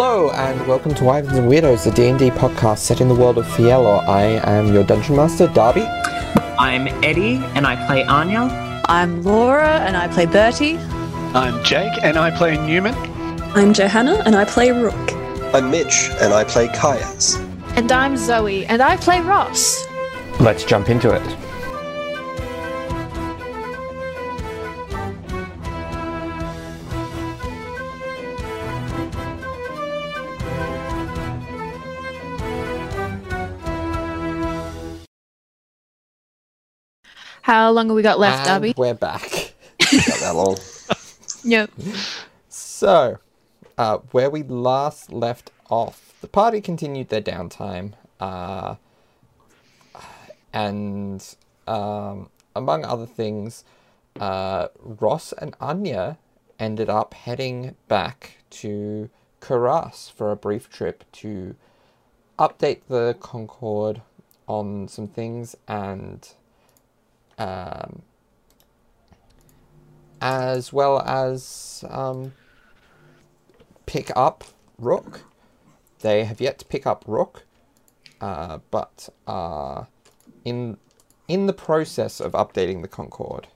Hello and welcome to Wyverns and Weirdos, the D&D podcast set in the world of Fiello. I am your Dungeon Master, Darby. I'm Eddie, and I play Anya. I'm Laura, and I play Bertie. I'm Jake, and I play Newman. I'm Johanna, and I play Rook. I'm Mitch, and I play Kayas. And I'm Zoe, and I play Ross. Let's jump into it. How long have we got left, and Darby? we're back. Not that long. Yep. So, uh, where we last left off, the party continued their downtime, uh, and um, among other things, uh, Ross and Anya ended up heading back to Karas for a brief trip to update the Concord on some things and um, as well as um, pick up Rook. They have yet to pick up Rook, uh, but are in in the process of updating the Concord.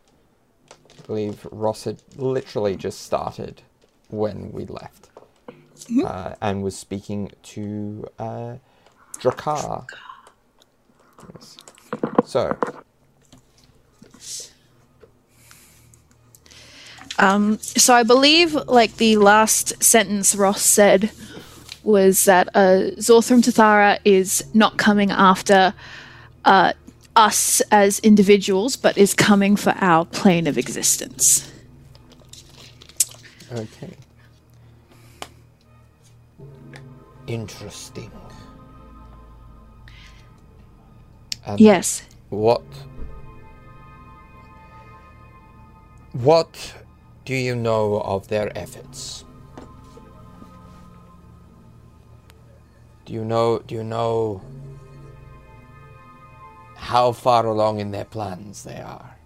I believe Ross had literally just started when we left, uh, and was speaking to uh, Drakar. Yes. So, Um, so I believe, like the last sentence Ross said was that uh, Zorthram Tathara is not coming after uh, us as individuals, but is coming for our plane of existence. Okay. Interesting. Yes. What? What do you know of their efforts? Do you know? Do you know how far along in their plans they are?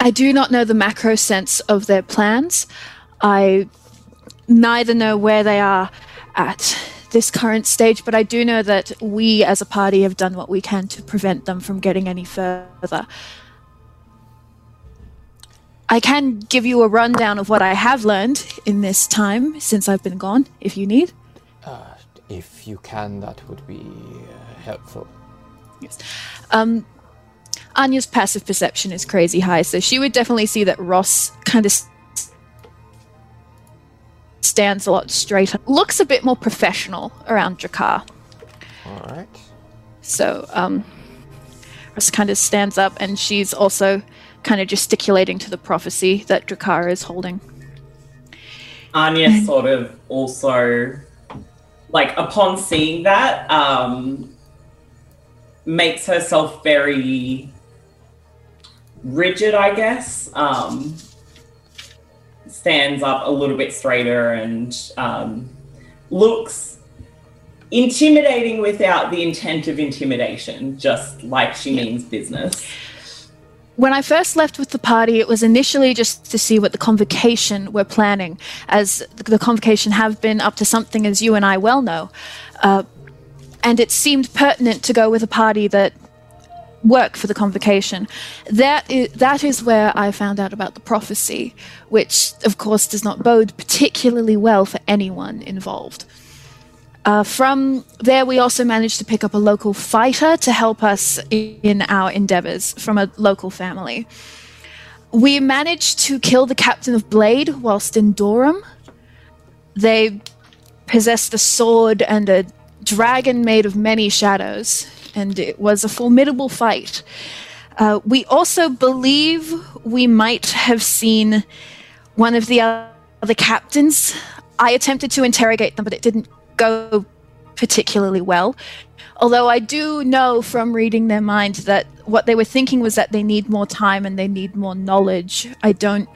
I do not know the macro sense of their plans. I neither know where they are at this current stage, but I do know that we as a party have done what we can to prevent them from getting any further. I can give you a rundown of what I have learned in this time since I've been gone, if you need. If you can, that would be uh, helpful. Yes. Um, Anya's passive perception is crazy high, so she would definitely see that Ross kind of stands a lot straighter, looks a bit more professional around Drakar. All right. So um, Ross kind of stands up, and she's also kind of gesticulating to the prophecy that Drakara is holding. Anya sort of also, like, upon seeing that, um, makes herself very rigid, I guess. Um, stands up a little bit straighter and um, looks intimidating without the intent of intimidation, just like she means business. When I first left with the party, it was initially just to see what the convocation were planning, as the convocation have been up to something as you and I well know. Uh, and it seemed pertinent to go with a party that work for the convocation. That is, that is where I found out about the prophecy, which, of course, does not bode particularly well for anyone involved. Uh, from there, we also managed to pick up a local fighter to help us in our endeavors from a local family. We managed to kill the captain of Blade whilst in Durham. They possessed a sword and a dragon made of many shadows, and it was a formidable fight. Uh, we also believe we might have seen one of the other captains. I attempted to interrogate them, but it didn't go particularly well. Although I do know from reading their mind that what they were thinking was that they need more time and they need more knowledge. I don't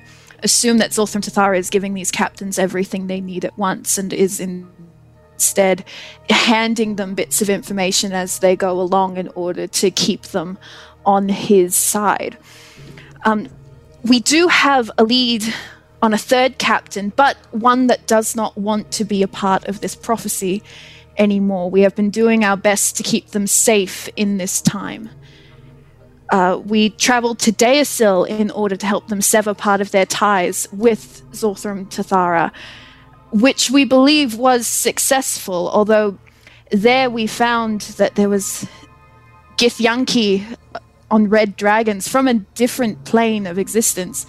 assume that Zorthram Tathara is giving these captains everything they need at once and is instead handing them bits of information as they go along in order to keep them on his side. Um, we do have a lead on a third captain, but one that does not want to be a part of this prophecy anymore. We have been doing our best to keep them safe in this time. Uh, we traveled to Deosil in order to help them sever part of their ties with Zorthram Tathara, which we believe was successful, although there we found that there was Githyanki on red dragons from a different plane of existence.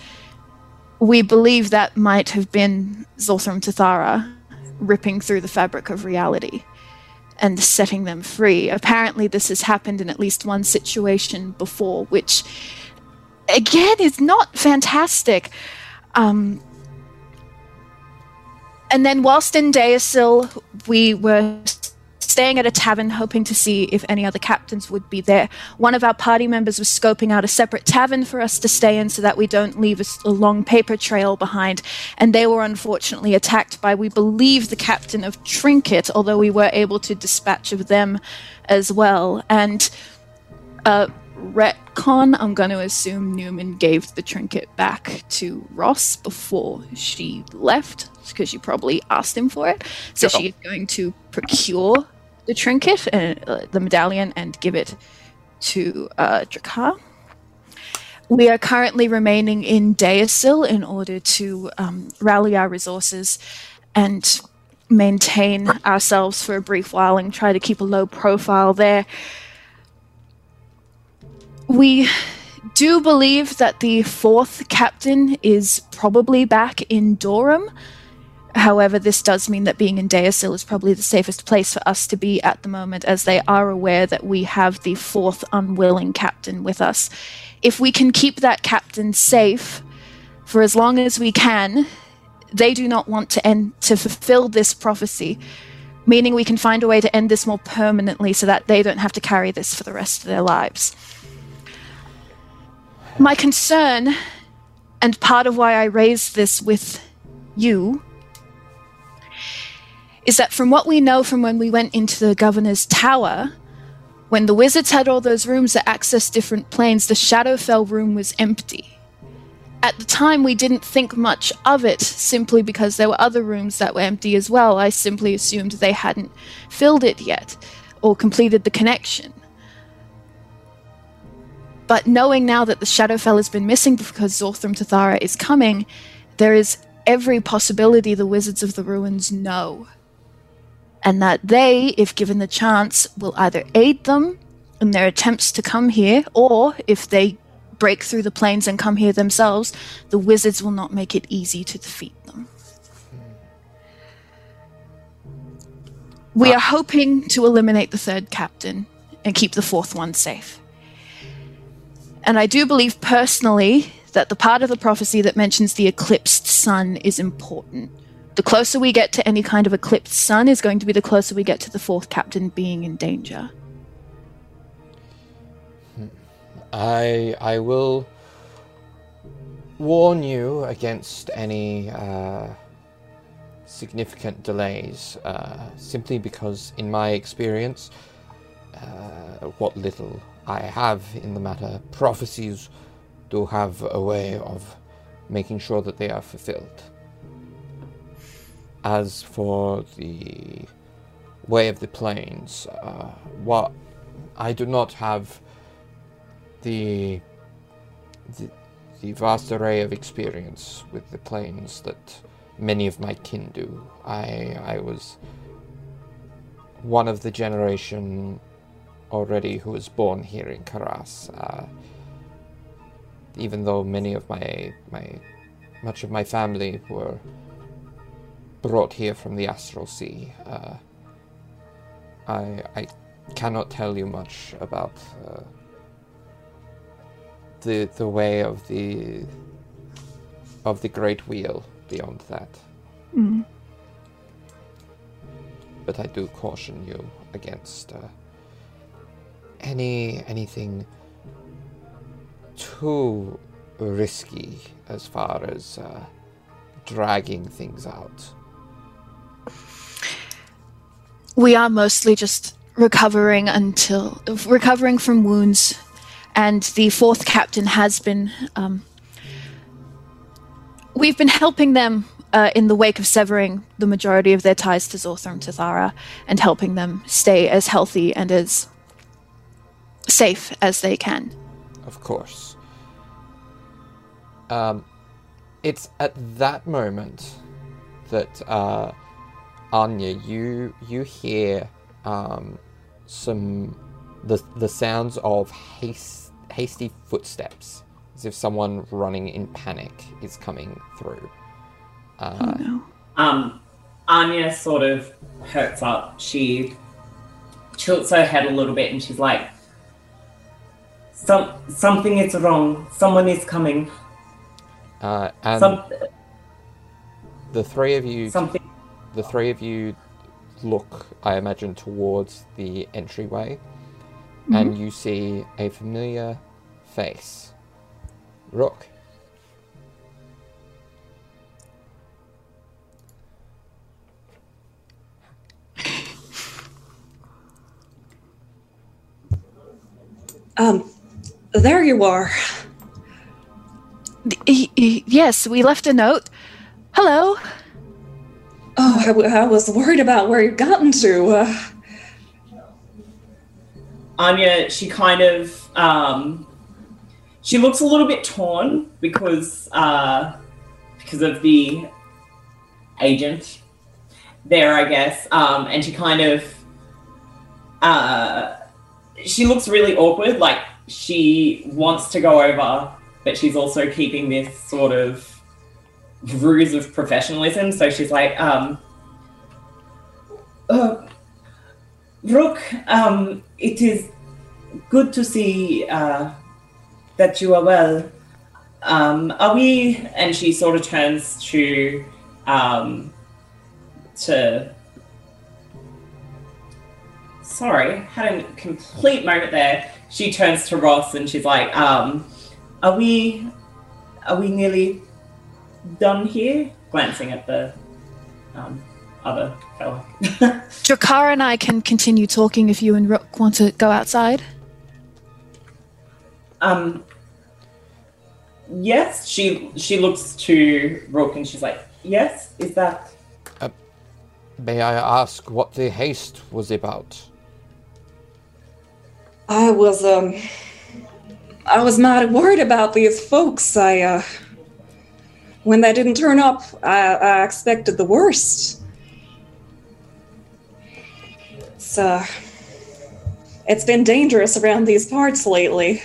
We believe that might have been Zorthram Tathara ripping through the fabric of reality and setting them free. Apparently, this has happened in at least one situation before, which again is not fantastic. Um, and then, whilst in Deosil, we were staying at a tavern hoping to see if any other captains would be there. One of our party members was scoping out a separate tavern for us to stay in so that we don't leave a, a long paper trail behind. And they were unfortunately attacked by, we believe, the captain of Trinket, although we were able to dispatch of them as well. And uh, retcon, I'm going to assume Newman gave the trinket back to Ross before she left because she probably asked him for it. So Sure. she going to procure the trinket, and, uh, the medallion, and give it to uh. We are currently remaining in Deosil in order to um, rally our resources and maintain ourselves for a brief while and try to keep a low profile there. We do believe that the fourth captain is probably back in Dorum. However, this does mean that being in Deosil is probably the safest place for us to be at the moment, as they are aware that we have the fourth unwilling captain with us. If we can keep that captain safe for as long as we can, they do not want to end to fulfill this prophecy, meaning we can find a way to end this more permanently so that they don't have to carry this for the rest of their lives. My concern, and part of why I raised this with you, is that from what we know from when we went into the governor's tower, when the wizards had all those rooms that access different planes, the Shadowfell room was empty. At the time, we didn't think much of it simply because there were other rooms that were empty as well. I simply assumed they hadn't filled it yet or completed the connection. But knowing now that the Shadowfell has been missing because Zorthram Tathara is coming, there is every possibility the Wizards of the Ruins know. And that they, if given the chance, will either aid them in their attempts to come here, or if they break through the planes and come here themselves, the Wizards will not make it easy to defeat them. We ah. are hoping to eliminate the third captain and keep the fourth one safe. And I do believe personally that the part of the prophecy that mentions the eclipsed sun is important. The closer we get to any kind of eclipsed sun is going to be the closer we get to the fourth captain being in danger. I I will warn you against any uh, significant delays, uh, simply because, in my experience, uh, what little I have in the matter, prophecies do have a way of making sure that they are fulfilled. As for the way of the planes, uh, what I do not have the, the the vast array of experience with the planes that many of my kin do. I I was one of the generation already who was born here in Karas. Uh, even though many of my my much of my family were brought here from the astral sea, uh, I I cannot tell you much about. Uh, the the way of the of the great wheel beyond that. But I do caution you against uh, any anything too risky as far as uh, dragging things out. We are mostly just recovering until recovering from wounds, and the fourth captain has been um, we've been helping them uh, in the wake of severing the majority of their ties to Zorthram Tathara and helping them stay as healthy and as safe as they can. Of course. Um, it's at that moment that uh, Anya, you you hear um, some the the sounds of haste, hasty footsteps, as if someone running in panic is coming through. Uh, No. Um, Anya sort of perks up. She tilts her head a little bit and she's like, Some, something is wrong. Someone is coming. uh, and Some, the three of you something. The three of you look, I imagine, towards the entryway, and you see a familiar face. Rook. Um, there you are. Y- y- yes, we left a note. Hello. Oh, I, w- I was worried about where you'd gotten to. Uh, Anya, she kind of, um, she looks a little bit torn because, uh, because of the agent there, I guess. Um, and she kind of, uh, she looks really awkward. Like she wants to go over, but she's also keeping this sort of ruse of professionalism. So she's like, um, uh, Rook, um, it is good to see uh, that you are well. Um, are we? And she sort of turns to um, to. Sorry, had a complete moment there. She turns to Ross and she's like, um, "Are we? Are we nearly done here?" Glancing at the um, other fellow. Drakar and I can continue talking if you and Rook want to go outside. Um. Yes, she she looks to Rook and she's like, "Yes, is that?" May I ask what the haste was about? I was, um, I was mighty worried about these folks. I, uh, when they didn't turn up, I, I expected the worst. It's, uh, it's been dangerous around these parts lately.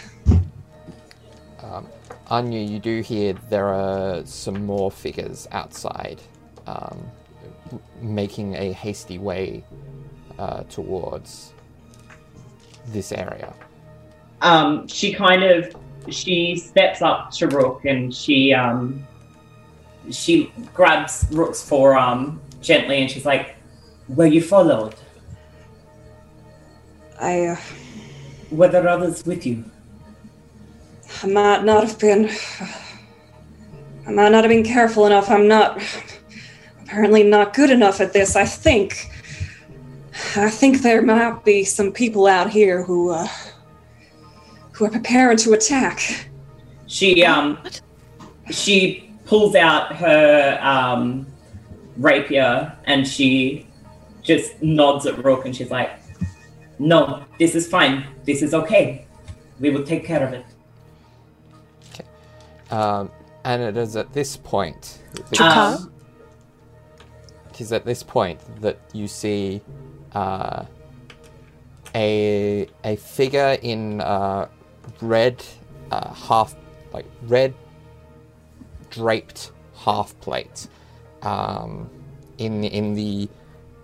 Anya, you do hear there are some more figures outside, um, making a hasty way uh, towards this area. Um, she kind of she steps up to Rook and she um she grabs Rook's forearm gently and she's like, "Were you followed? I, uh, Were there others with you?" I might not have been. I might not have been careful enough. I'm not. Apparently, not good enough at this. I think. I think there might be some people out here who, uh, who are preparing to attack. She um she pulls out her um rapier and she just nods at Rook and she's like, "No, this is fine. This is okay. We will take care of it." Um, and it is at this point, Drakar? Um, it is at this point that you see uh, a a figure in uh, red uh, half like red draped half plate um, in in the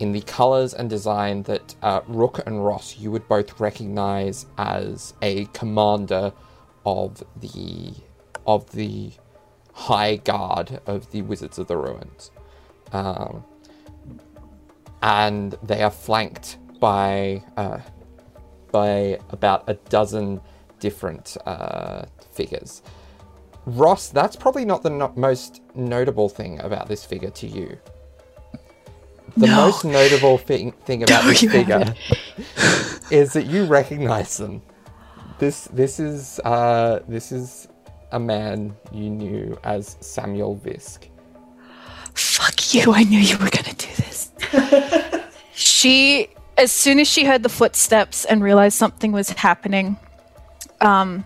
in the colors and design that uh, Rook and Ross you would both recognize as a commander of the of the high guard of the Wizards of the Ruins. Um, and they are flanked by uh, by about a dozen different uh, figures. Ross, that's probably not the no- most notable thing about this figure to you. The No. most notable thing, thing about Don't this figure is that you recognize them. This this is uh, this is a man you knew as Samuel Visk. Fuck you, I knew you were gonna do this. she, as soon as she heard the footsteps and realized something was happening, um,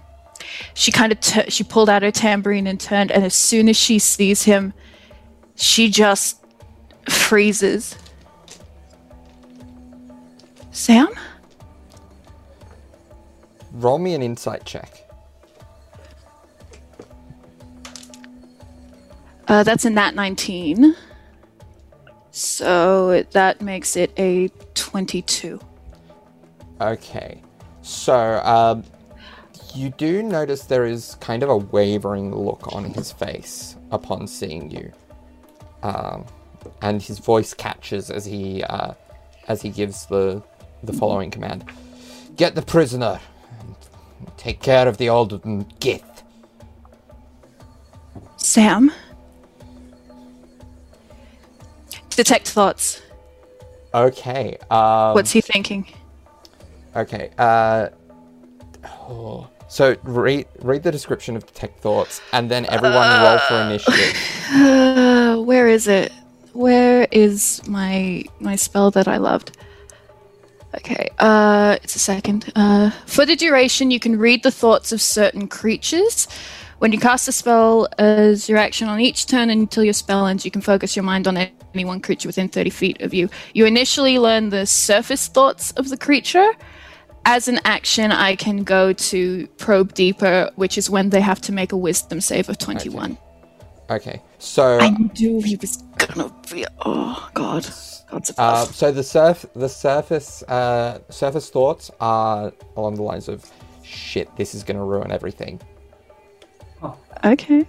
she kind of t- she pulled out her tambourine and turned, and as soon as she sees him, she just freezes. Sam? Roll me an insight check. Uh, that's in that 19. So that makes it a 22. Okay. So, um, you do notice there is kind of a wavering look on his face upon seeing you. Um, and his voice catches as he uh, as he gives the the following command: "Get the prisoner. and Take care of the old gith." Sam? Detect thoughts. Okay. Um, What's he thinking? Okay. Uh, oh. So read read the description of detect thoughts, and then everyone roll for initiative. Uh, where is it? Where is my my spell that I loved? Okay, uh, it's a second. Uh, for the duration, you can read the thoughts of certain creatures. When you cast a spell as your action on each turn until your spell ends, you can focus your mind on any one creature within 30 feet of you. You initially learn the surface thoughts of the creature. As an action, I can go to probe deeper, which is when they have to make a wisdom save of 21. Okay. So I knew he was gonna be. Oh God, God's Uh, above. so the surf, the surface, uh, surface thoughts are along the lines of, "Shit, this is gonna ruin everything." okay.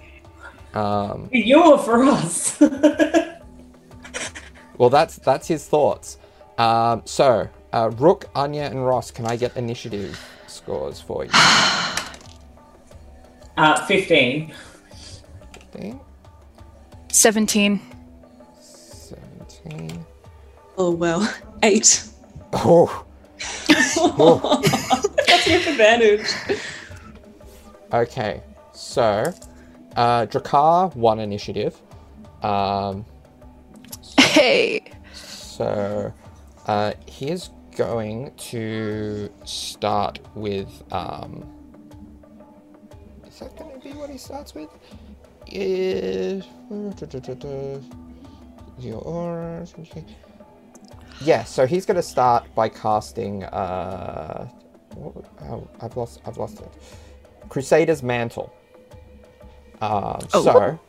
Um, You're for us. well, that's that's his thoughts. Um, so, uh, Rook, Anya, and Ross, can I get initiative scores for you? uh, 15. Fifteen, 17. seventeen. Oh well, eight. Oh, That's your advantage. okay. So, uh, Drakar one initiative. Um, Hey. So, uh, he is going to start with. Um, is that going to be what he starts with? Is your aura? Yeah. So he's going to start by casting. Uh, what, oh, I've lost. I've lost it. Crusader's mantle. Um, Oh. So,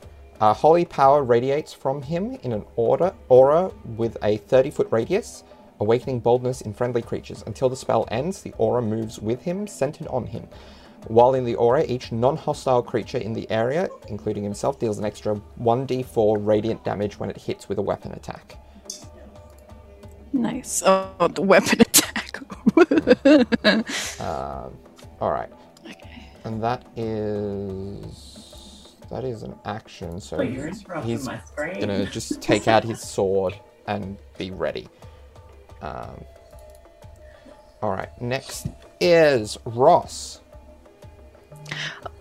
uh, holy power radiates from him in an aura, aura with a 30 foot radius, awakening boldness in friendly creatures. Until the spell ends, the aura moves with him, centered on him. While in the aura, each non hostile creature in the area, including himself, deals an extra 1d4 radiant damage when it hits with a weapon attack. Nice. Oh, the weapon attack. Um, Alright. okay. And that is. That is an action, so Oh, he's- he's gonna just take out his sword and be ready. Um, all right, next is Ross.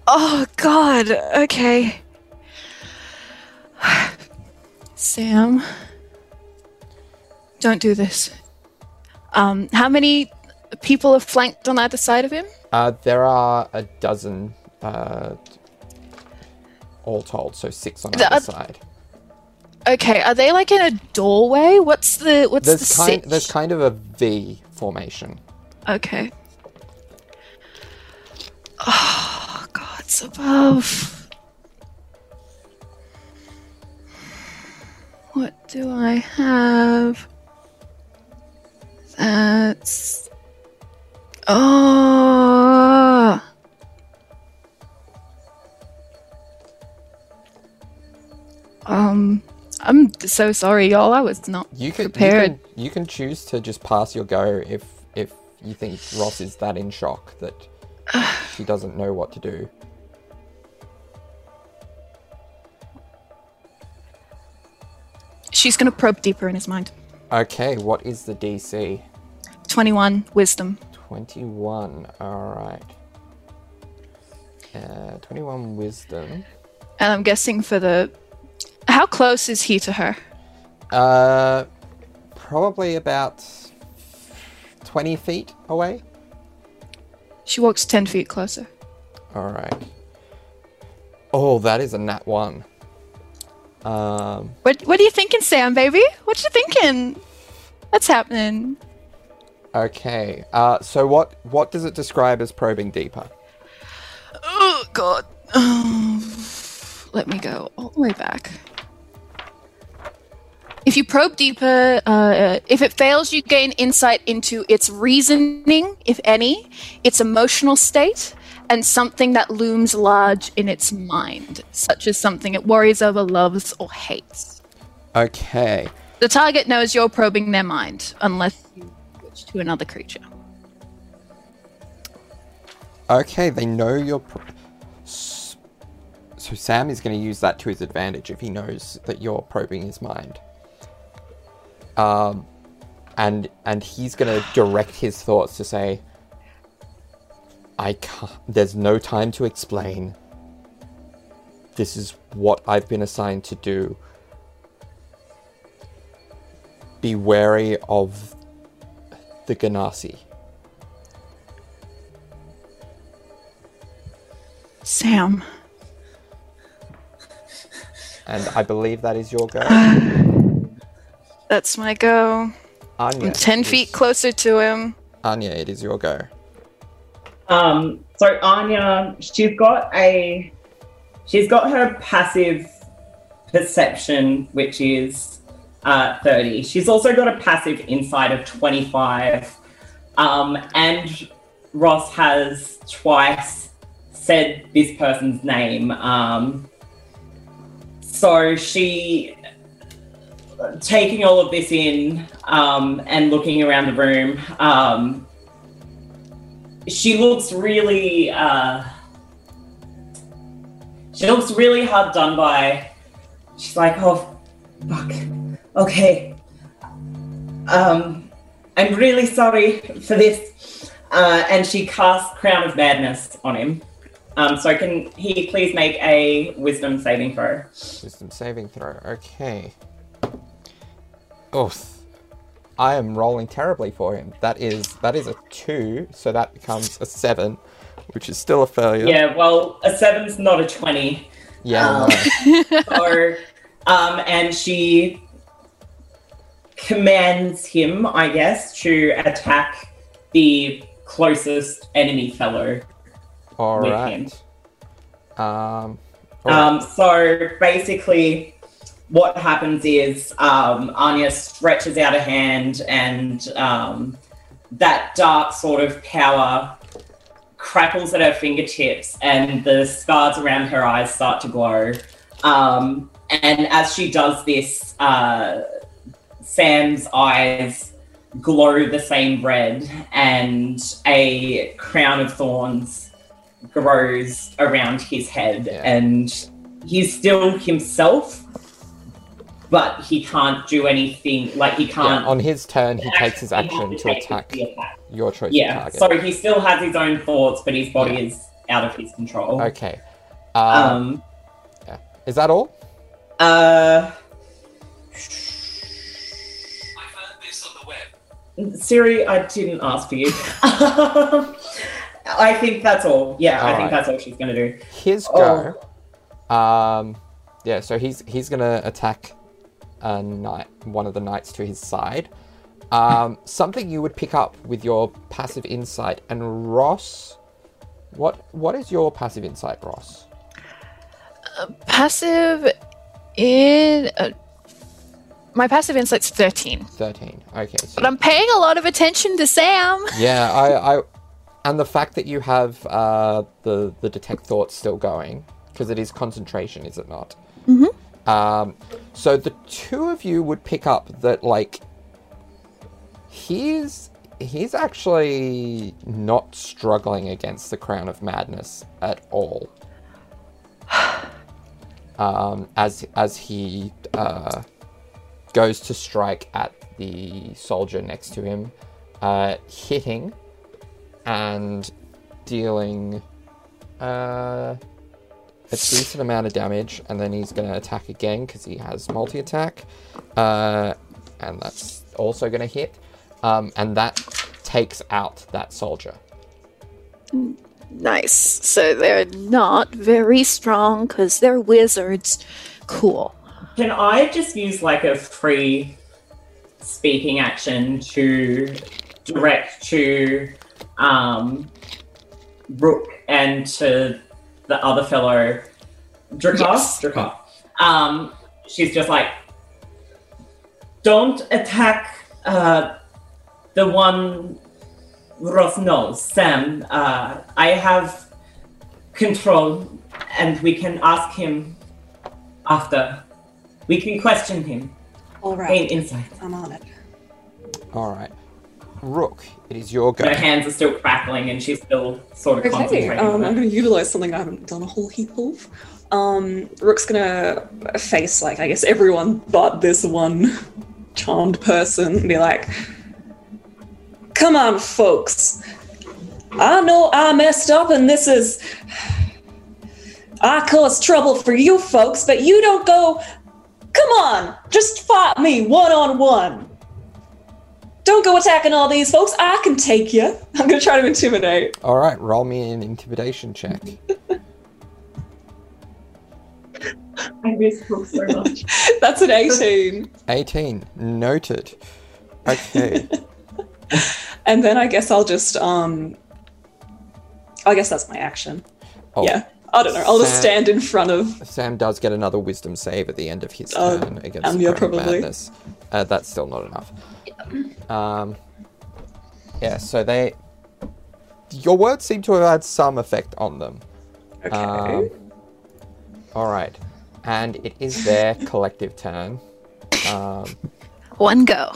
Oh God. Okay. Sam, don't do this. Um, how many people are flanked on either side of him? Uh, there are a dozen, uh, all told, so six on The either side. Okay, are they like in a doorway? What's the what's There's the kind, there's kind of a V formation. Okay. Oh, God's above. What do I have? That's. Oh. Um, I'm so sorry, y'all. I was not You can, you prepared. can you can choose to just pass your go if if you think Ross is that in shock that she doesn't know what to do. She's gonna probe deeper in his mind. Okay, what is the DC? 21 wisdom. 21. All right. Uh, 21 wisdom. And I'm guessing for the. How close is he to her? Uh, probably about 20 feet away. She walks 10 feet closer. All right. Oh, that is a nat one. Um, What, what are you thinking, Sam, baby? What you thinking? What's happening? okay. Uh, so what what does it describe as probing deeper? Oh, God. Let me go all the way back. If you probe deeper, uh, if it fails, you gain insight into its reasoning, if any, its emotional state, and something that looms large in its mind, such as something it worries over, loves, or hates. Okay. The target knows you're probing their mind, unless you switch to another creature. Okay, they know you're. Pro- so Sam is going to use that to his advantage if he knows that you're probing his mind. Um, and and he's going to direct his thoughts to say, "I can't. There's no time to explain. This is what I've been assigned to do. Be wary of the Ganassi." Sam. And I believe that is your go. That's my go. Anya. I'm 10 feet is- closer to him. Anya, it is your go. Um, so Anya, she's got a, she's got her passive perception, which is uh, 30. She's also got a passive insight of 25. Um, and Ross has twice said this person's name. Um, so she, taking all of this in um, and looking around the room, um, she looks really uh she looks really hard done by. She's like oh fuck. Okay. Um i'm really sorry for this. Uh and she casts crown of madness on him um so can he please make a wisdom saving throw Wisdom saving throw. Okay. Oof. I am rolling terribly for him. That is that is a two, so that becomes a seven, which is still a failure. yeah well a seven's not a 20 Yeah. Um, no. or um, and she commands him, I guess, to attack the closest enemy fellow. All right. Um. all right. Um, so basically, what happens is um, Anya stretches out a hand, and um, that dark sort of power crackles at her fingertips, and the scars around her eyes start to glow. Um, and as she does this, uh, Sam's eyes glow the same red, and a crown of thorns grows around his head, Yeah. and he's still himself, but he can't do anything. Like he can't. on his turn, he takes his action to attack attack. your choice of Yeah, target. so he still has his own thoughts, but his body Yeah. is out of his control. Okay. Um, Um. is that all? Uh. Siri, I didn't ask for you. I think that's all. Yeah, I think that's all she's gonna do. His Oh. go. Um, yeah, so he's he's gonna attack a knight, one of the knights to his side. Um, something you would pick up with your passive insight. And Ross, what what is your passive insight, Ross? Passive in. Uh, my passive insight's 13. Thirteen. Okay. So But I'm paying a lot of attention to Sam. yeah, I, I, and the fact that you have uh, the the detect thoughts still going because it is concentration, is it not? Mm-hmm. Um, so the two of you would pick up that like he's he's actually not struggling against the crown of madness at all. Um, as as he uh, goes to strike at the soldier next to him, uh, hitting and dealing uh, a decent amount of damage, and then he's going to attack again because he has multi attack, uh, and that's also going to hit, um, and that takes out that soldier. Nice. So they're not very strong because they're wizards. Cool. Can I just use like a free speaking action to direct to um, Rook and to the other fellow, Drakar? Yes. Drakar. Um, she's just like, don't attack uh, the one Ross knows, Sam. Uh, I have control, and we can ask him after. We can question him. All Gain insight. I'm on it. All right, Rook, it is your go. Her hands are still crackling, and she's still sort of Okay, concentrating. um, I'm going to utilize something I haven't done a whole heap of. Um, Rook's going to face, like, I guess everyone but this one charmed person and be like, Come on, folks. I know I messed up and this is. I caused trouble for you folks, but you don't go. Come on, just fight me one on one. Don't go attacking all these folks. I can take you. I'm going to try to intimidate. All right, roll me an intimidation check. I miss Brooke so much. That's an 18. 18. Noted. Okay. And then I guess I'll just um I guess that's my action. Oh, Yeah. I don't know. I'll just stand in front of Sam does get another wisdom save at the end of his Oh, turn against um, yeah, Chrome probably. Madness. Uh, that's still not enough. Um, yeah, so they. Your words seem to have had some effect on them. Okay. Um, all right, and it is their collective turn. Um, One go.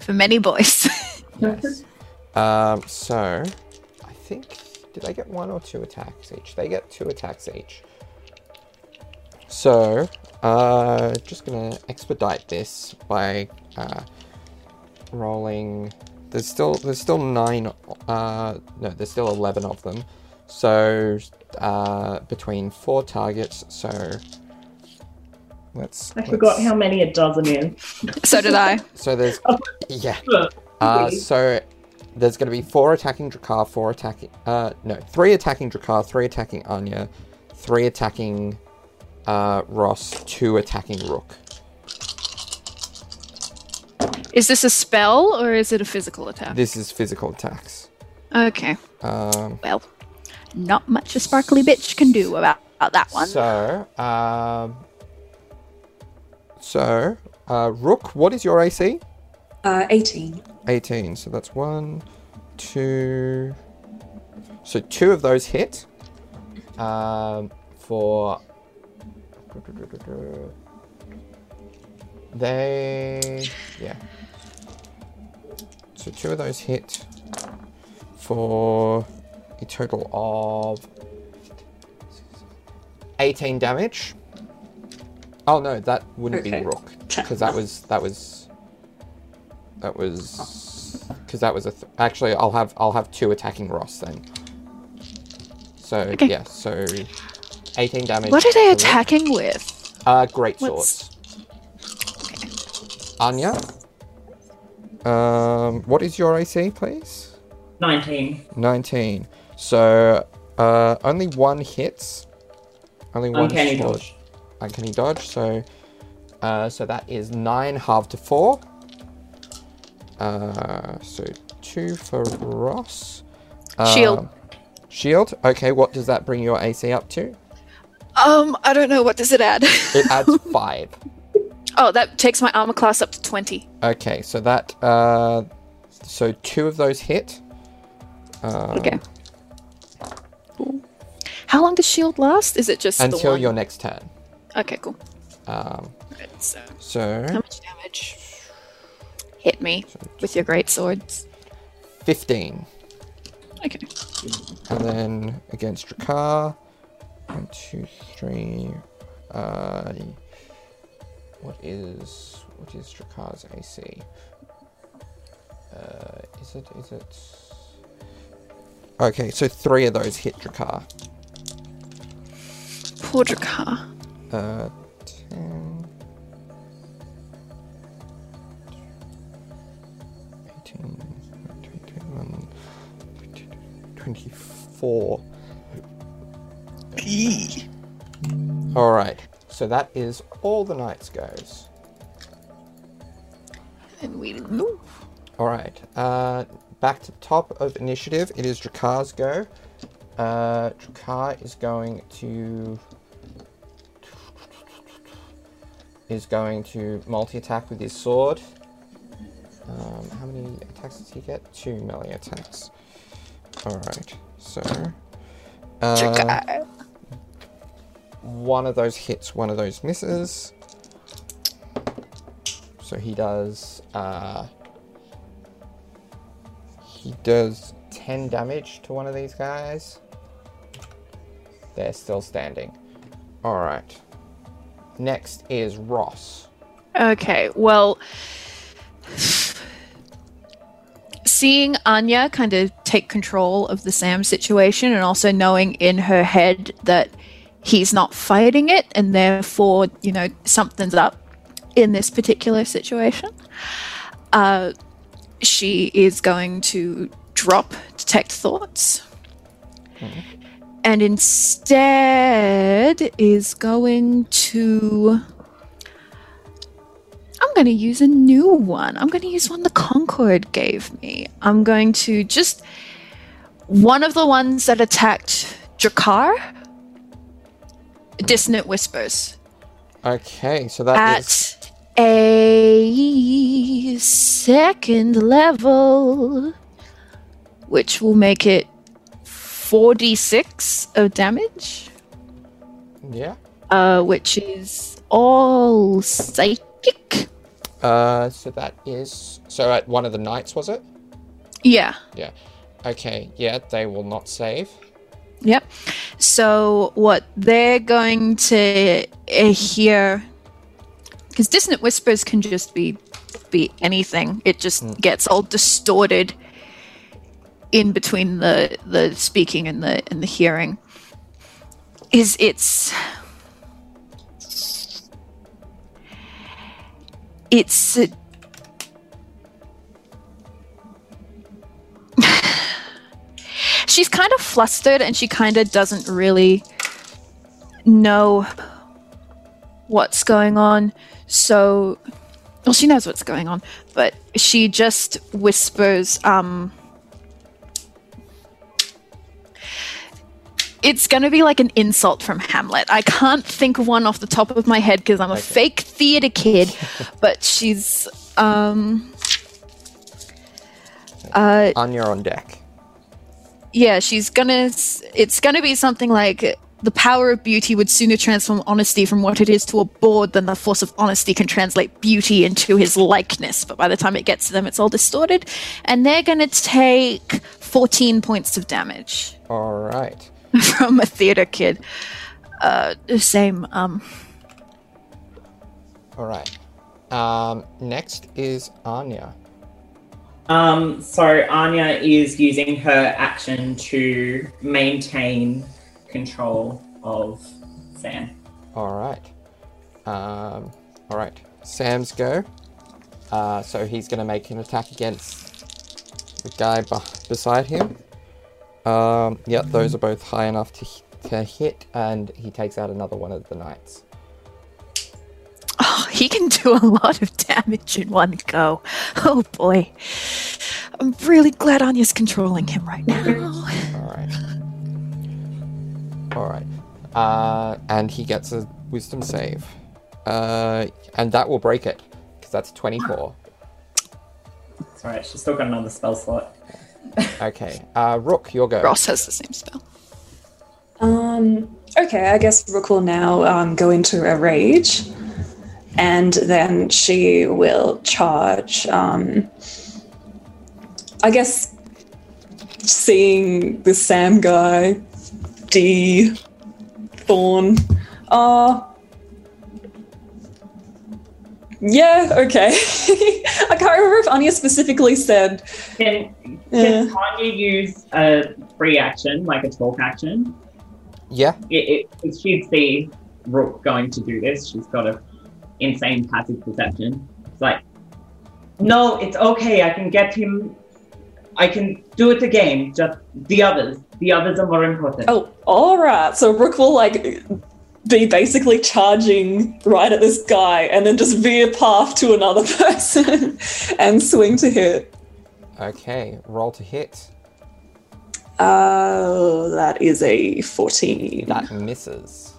For many boys. yes. Um, so, I think did they get one or two attacks each? They get two attacks each. So, uh, just gonna expedite this by uh, rolling. There's still there's still nine. Uh, no, there's still eleven of them. So, uh, between four targets. So, let's. I forgot let's- how many a dozen is. so did I. So there's yeah. Uh, so there's going to be four attacking Drakar, four attacking. Uh, no, three attacking Drakar, three attacking Anya, three attacking uh, Ross, two attacking Rook. Is this a spell or is it a physical attack? This is physical attacks. Okay. Um, Well, not much a sparkly bitch can do about, about that one. so, um, so uh, Rook, what is your AC? Uh 18. 18. So that's one, two. So two of those hit. Um, for. They. Yeah. So two of those hit for a total of 18 damage. Oh no, that wouldn't Okay. be Rook because that was that was that was because that was a th- actually I'll have I'll have two attacking Ross then. So Okay. yeah, so 18 damage. what are they attacking with? Uh, great swords. Anya, um, what is your AC, please? 19. 19. So, uh, only one hits. Only one Uncanny sword- dodge. Uncanny dodge. So, uh, so that is nine half to four. Uh, so two for Ross. Shield. Um, Shield. Okay, what does that bring your AC up to? Um, I don't know. What does it add? It adds five. Oh, that takes my armor class up to 20. Okay, so that uh, so two of those hit. Uh, Okay. How long does shield last? Is it just Until your next turn. Okay, cool. Um, Right, so, so how much damage? Hit me with your great swords. fifteen, Okay. and then against Drakar, one, two, three. Uh, what is what is Drakar's AC? Uh, is it is it? Okay, so three of those hit Drakar. Poor Drakar. Uh, 10, 18, 20, 21, 24. All right. So that is all the knights goes. And we move. All right. Uh, back to the top of initiative. It is Drakar's go. Uh, Drakar is going to is going to multi-attack with his sword. Um, how many attacks does he get? Two melee attacks. All right. So. Uh, Drakar. One of those hits, one of those misses. So he does. Uh, he does 10 damage to one of these guys. They're still standing. Alright. Next is Ross. Okay, well, seeing Anya kind of take control of the Sam situation and also knowing in her head that he's not fighting it and therefore, you know, something's up in this particular situation, uh, she is going to drop Detect Thoughts. And instead is going to I'm going to use a new one. I'm going to use one the Concord gave me. I'm going to just one of the ones that attacked Drakar. Dissonant Whispers Okay, so that is at a second level, which will make it 4d6 of damage, Yeah. uh, which is all psychic. Uh, so that is. So at one of the knights, was it? Yeah. Yeah. Okay, yeah, they will not save. Yep. So what they're going to uh, hear, because dissonant whispers can just be be anything. It just gets all distorted in between the the speaking and the and the hearing. Is it's it's she's kind of flustered and she kind of doesn't really know what's going on. So, well, she knows what's going on, but she just whispers, um, it's going to be like an insult from Hamlet. I can't think of one off the top of my head because I'm a fake theater kid, but she's, um, uh, on deck. Yeah, she's gonna. It's gonna be something like the power of beauty would sooner transform honesty from what it is to a board than the force of honesty can translate beauty into his likeness. But by the time it gets to them, it's all distorted, and they're gonna take 14 points of damage Alright. from a theater kid. Uh, the same. Um, Alright. Um, next is Anya. Um, so Anya is using her action to maintain control of Sam. Alright. Um, alright. Sam's go. Uh, so he's going to make an attack against the guy beh beside him. Um, yep, those are both high enough to, to hit, and he takes out another one of the knights. oh, he can do a lot of damage in one go. Oh boy. I'm really glad Anya's controlling him right now. Alright. Alright. Uh, and he gets a wisdom save. Uh, and that will break it, because that's 24. It's alright, she's still got another spell slot. Okay. Uh, Rook, your go. Ross has the same spell. Um, okay, I guess Rook will now um, go into a rage, and then she will charge. Um, I guess seeing the Sam guy, D, Thorn. Uh, yeah, okay. I can't remember if Anya specifically said. Can, Yeah. Tanya use a free action, like a talk action? Yeah. it, it, she'd see Rook going to do this. She's got a insane passive perception. It's like, no, it's okay. I can get him. I can do it again. Just the others. The others are more important. Oh, all right. So Rook will like be basically charging right at this guy, and then just veer path to another person and swing to hit. Okay. Roll to hit. Uh, that is a fourteen. That misses.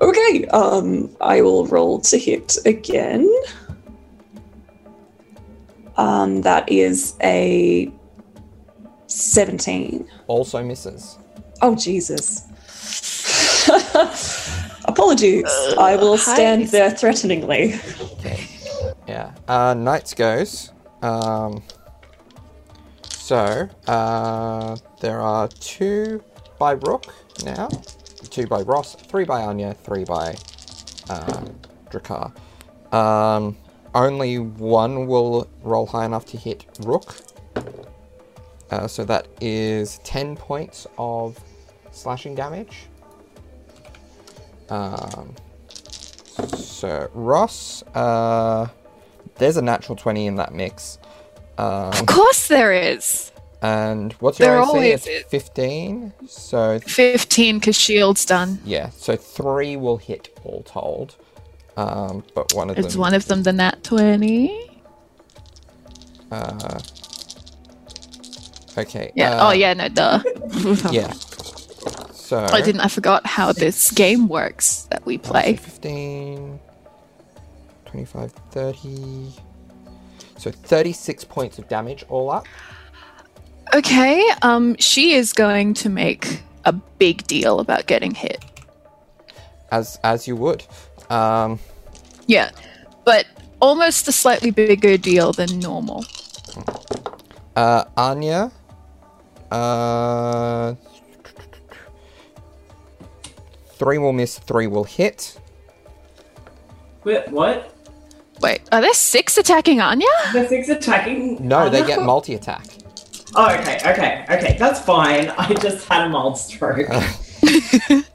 Okay. Um, I will roll to hit again. Um, that is a seventeen. Also misses. Oh Jesus. Apologies. I will stand there threateningly. Okay. Yeah. Uh, Knights goes. Um, so, uh, there are two by Rook now, two by Ross, three by Anya, three by uh, Drakar. Um, only one will roll high enough to hit Rook. Uh, so that is 10 points of slashing damage. Um, so, Ross, uh, there's a natural 20 in that mix. Um, Of course there is. and what's your There AC? It's 15. So, 15 because shield's done. yeah, so three will hit all told. Um, but one of Is them. one of them the nat 20? Uh, okay. Yeah. uh, oh, yeah, no, duh. Yeah. So. I didn't. I forgot how this game works that we so play. 15, 25, 30. So 36 points of damage all up. Okay. Um, she is going to make a big deal about getting hit. As as you would. Um, Yeah, but almost a slightly bigger deal than normal. uh, Anya. Uh, three will miss, three will hit. Wait, what? Wait, are there six attacking Anya? The six attacking? No, Oh, they get multi attack. Oh, okay, okay, okay. That's fine. I just had a mild stroke.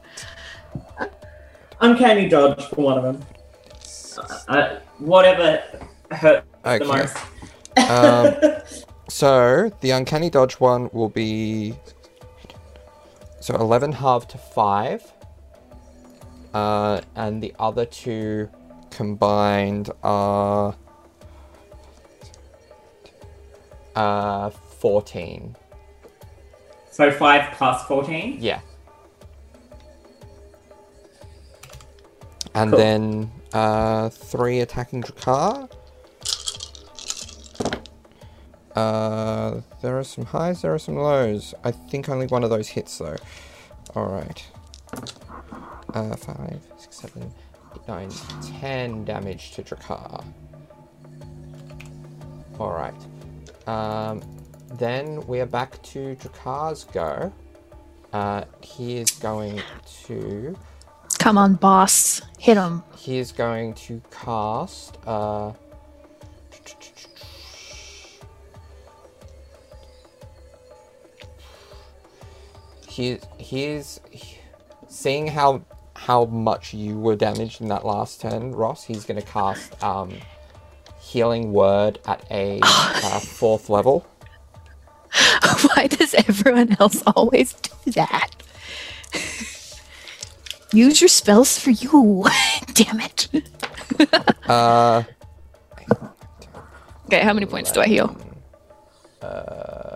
Uncanny dodge for one of them. Uh, whatever hurt the most. Um, so the uncanny dodge one will be so eleven half to five, uh, and the other two combined are uh, fourteen. so five plus fourteen. Yeah. And Cool. then uh, three attacking Drakar. Uh, there are some highs, there are some lows. I think only one of those hits though. Alright. Uh, five, six, seven, eight, nine, ten damage to Drakar. Alright. Um, then we are back to Drakar's go. Uh, he is going to Come on, boss, hit him. he is going to cast uh he he is seeing how how much you were damaged in that last turn, Ross, he's gonna cast um healing word at a uh, fourth level. Why does everyone else always do that? Use your spells for you. Damn it. Uh Okay, how many points do I heal?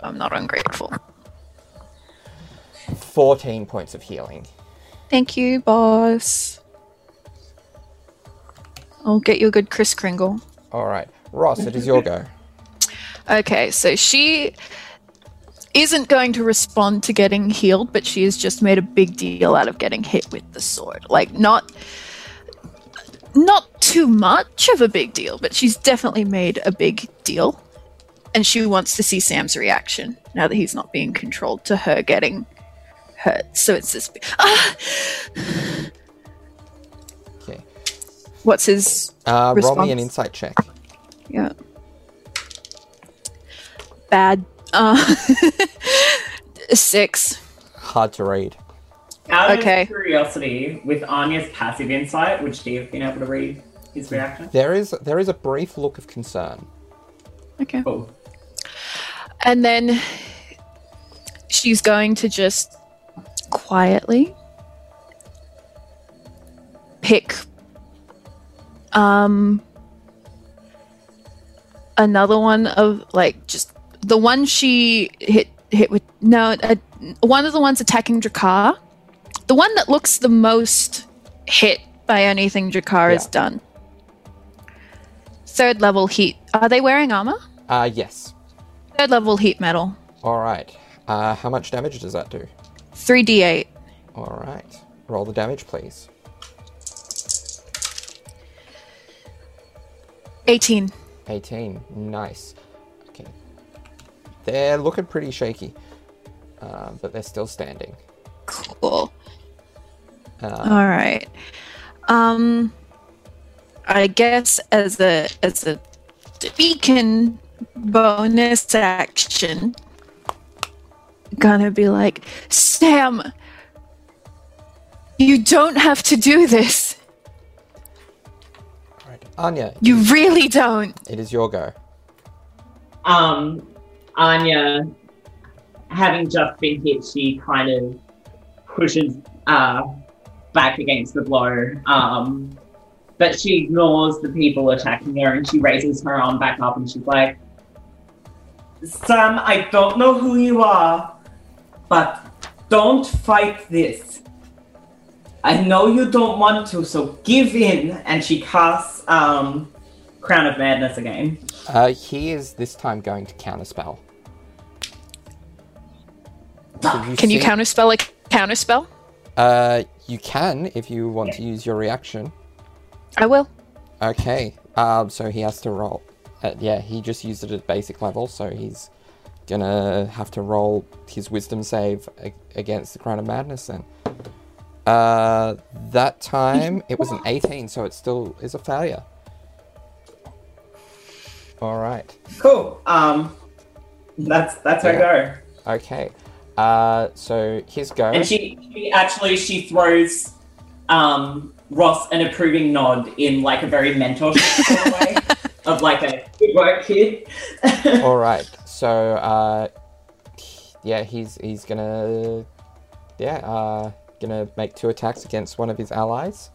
I'm not ungrateful. 14 points of healing. Thank you, boss. I'll get you a good Kris Kringle. Alright. Ross, it is your go. Okay, so she isn't going to respond to getting healed, but she has just made a big deal out of getting hit with the sword. Like not not too much of a big deal, but she's definitely made a big deal. And she wants to see Sam's reaction now that he's not being controlled to her getting hurt. So it's this big, ah! Okay. What's his Uh, roll me an insight check. Yeah. Bad. Uh, six. Hard to read. Out Okay. of curiosity, with Anya's passive insight, would she have been able to read his reaction? There is there is a brief look of concern. Okay. Cool. And then she's going to just quietly pick um another one of like just the one she hit hit with no uh, one of the ones attacking Drakar. The one that looks the most hit by anything Drakar has done. Third level heat. Are they wearing armor? Uh yes. Third level heat metal. All right. Uh, how much damage does that do? 3d8. All right. Roll the damage, please. 18. 18. Nice. Okay. They're looking pretty shaky, uh, but they're still standing. Cool. Uh, All right. Um I guess as a as a beacon bonus action gonna be like, "Sam, you don't have to do this. all right. Anya, You really don't." it is your go. Um, Anya, having just been hit, she kind of pushes uh, back against the blow. Um, but she ignores the people attacking her and she raises her arm back up and she's like, Sam, I don't know who you are, but don't fight this. I know you don't want to, so give in. And she casts um, Crown of Madness again. Uh, he is this time going to counterspell. So Can you see- counterspell like counterspell? Uh, you can if you want to use your reaction. I will. Okay. Um, so he has to roll. Uh, yeah, he just used it at basic level, so he's gonna have to roll his wisdom save a- against the Crown of Madness then. Uh, that time it was an 18, so it still is a failure. All right. Cool. Um, that's that's her go. Okay. Uh, so his go. And she, she actually she throws um Ross an approving nod in like a very mentor sort of way of like a good work, kid. All right. So, uh, yeah, he's he's gonna, yeah, uh, gonna make two attacks against one of his allies,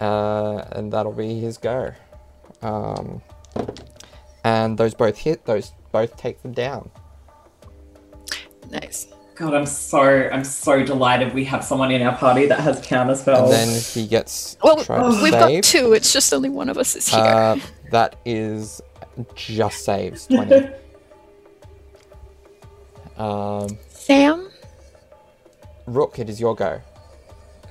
uh, and that'll be his go. Um, and those both hit. Those both take them down. Nice. God, I'm so I'm so delighted we have someone in our party that has counter spells. And then he gets Well, tried to we've save. got two. It's just only one of us is here. Uh, that is just saves twenty. um, Sam? Rook, it is your go.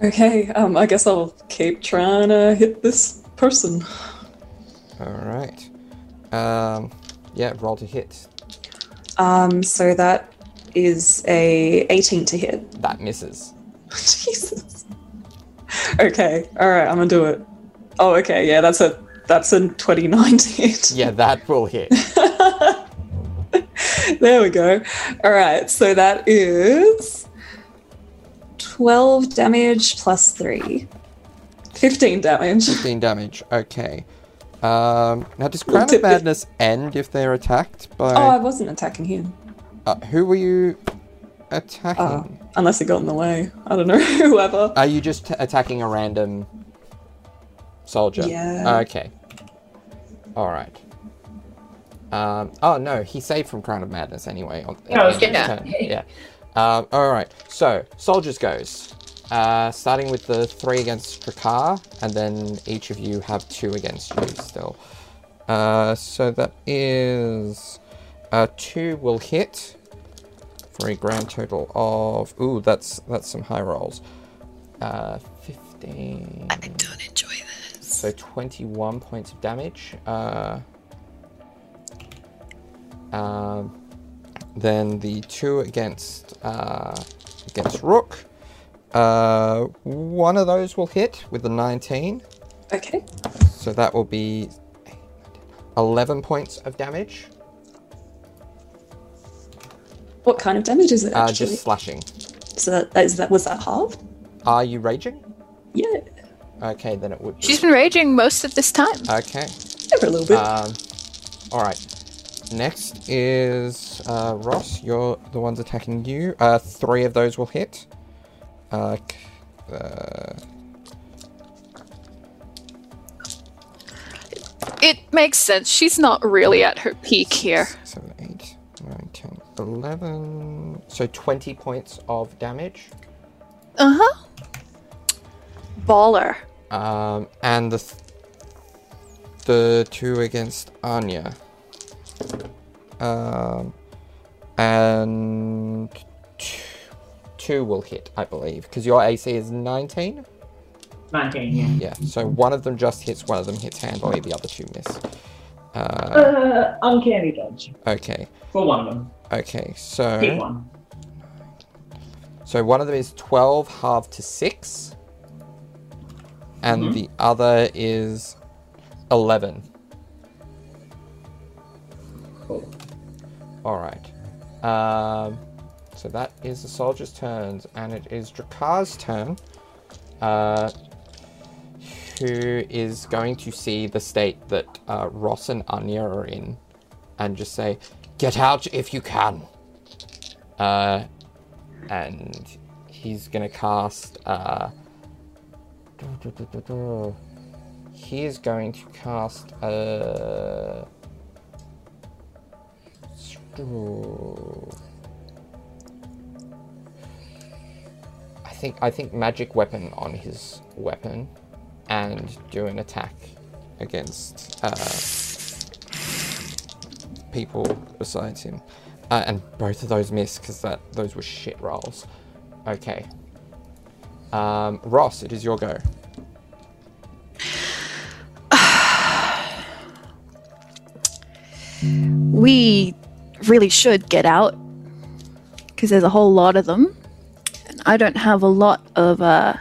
Okay, um, I guess I'll keep trying to hit this person. All right. Um, yeah, roll to hit. Um, so that is a 18 to hit. That misses. Jesus. Okay, all right, I'm gonna do it. Oh, okay, yeah, that's a that's a 29 to hit. Yeah, that will hit. there we go. All right, so that is 12 damage plus 3. 15 damage. 15 damage. Okay. Um, now, does Crown of Madness end if they're attacked by. Oh, I wasn't attacking him. uh, who were you attacking? Oh, unless it got in the way. I don't know, whoever. Are you just t- attacking a random soldier? Yeah. Okay. Alright. Um, oh, no, he saved from Crown of Madness anyway. On, Yeah, I was at the end of getting the turn. Yeah. Um, Alright, so, soldiers goes. Uh, starting with the three against Drakar, and then each of you have two against you still. Uh, so that is. Uh, two will hit for a grand total of. Ooh, that's that's some high rolls. Uh, 15. I don't enjoy this. So 21 points of damage. Uh, um, then the two against uh, against Rook. Uh, one of those will hit with the 19. Okay. So that will be 11 points of damage. What kind of damage is it Uh, actually? just slashing. So that, is that was that halved? Are you raging? Yeah, Okay, then it would. Be. She's been raging most of this time. Okay. for a little bit. Um, all right. Next is uh, Ross. You're the ones attacking you. Uh, three of those will hit. Uh, uh, It makes sense. She's not really at her peak here. seven, eight, nine, 10, 11. So 20 points of damage. Uh huh. Baller. Um, and the th- the two against Anya. Um, and two will hit, I believe, because your AC is 19. 19, yeah. Yeah, so one of them just hits, one of them hits handily, the other two miss. Uh, Uh, uncanny dodge. okay, For one of them. okay, Pick so one. so one of them is 12 half to 6, and Mhm. the other is 11. Cool. Alright. Um, so that is the soldier's turn, and it is Drakar's turn. Uh, who is going to see the state that uh, Ross and Anya are in and just say, Get out if you can. Uh, and he's going to cast. Uh, he is going to cast. Uh, think I think magic weapon on his weapon, and do an attack against uh, people besides him, uh, and both of those missed because that those were shit rolls. Okay. Um, Ross, it is your go. We really should get out because there's a whole lot of them, I don't have a lot of. uh...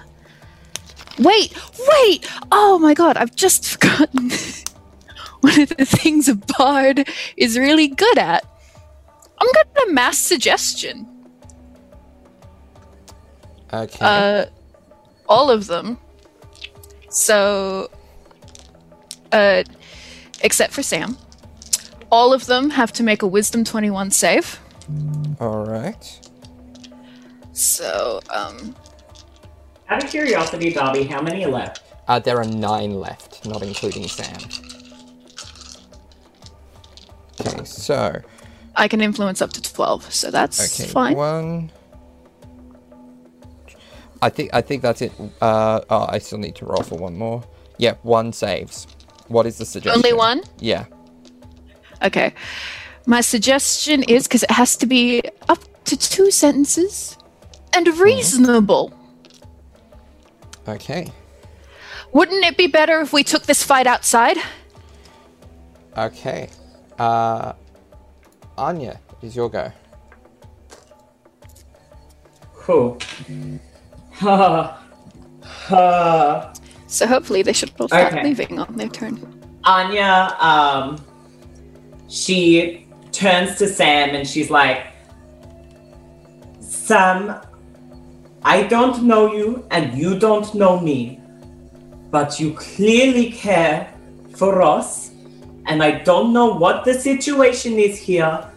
Wait, wait! Oh my god, I've just forgotten one of the things a bard is really good at. I'm gonna mass suggestion. Okay. Uh, all of them. So, uh, except for Sam, all of them have to make a Wisdom 21 save. All right. So, um, Out of curiosity, Darby, how many are left? Uh, there are nine left, not including Sam. Okay, so I can influence up to 12, so that's okay, fine. one. I think I think that's it. Uh, oh, I still need to roll for one more. Yeah, one saves. What is the suggestion? Only one? Yeah. Okay. My suggestion is because it has to be up to two sentences and reasonable. Okay. Wouldn't it be better if we took this fight outside? Okay. Uh, Anya, is your go. Cool. Ha ha. So hopefully they should all start Okay. leaving on their turn. Anya, um, she turns to Sam and she's like, Sam, I don't know you and you don't know me, but you clearly care for us, and I don't know what the situation is here,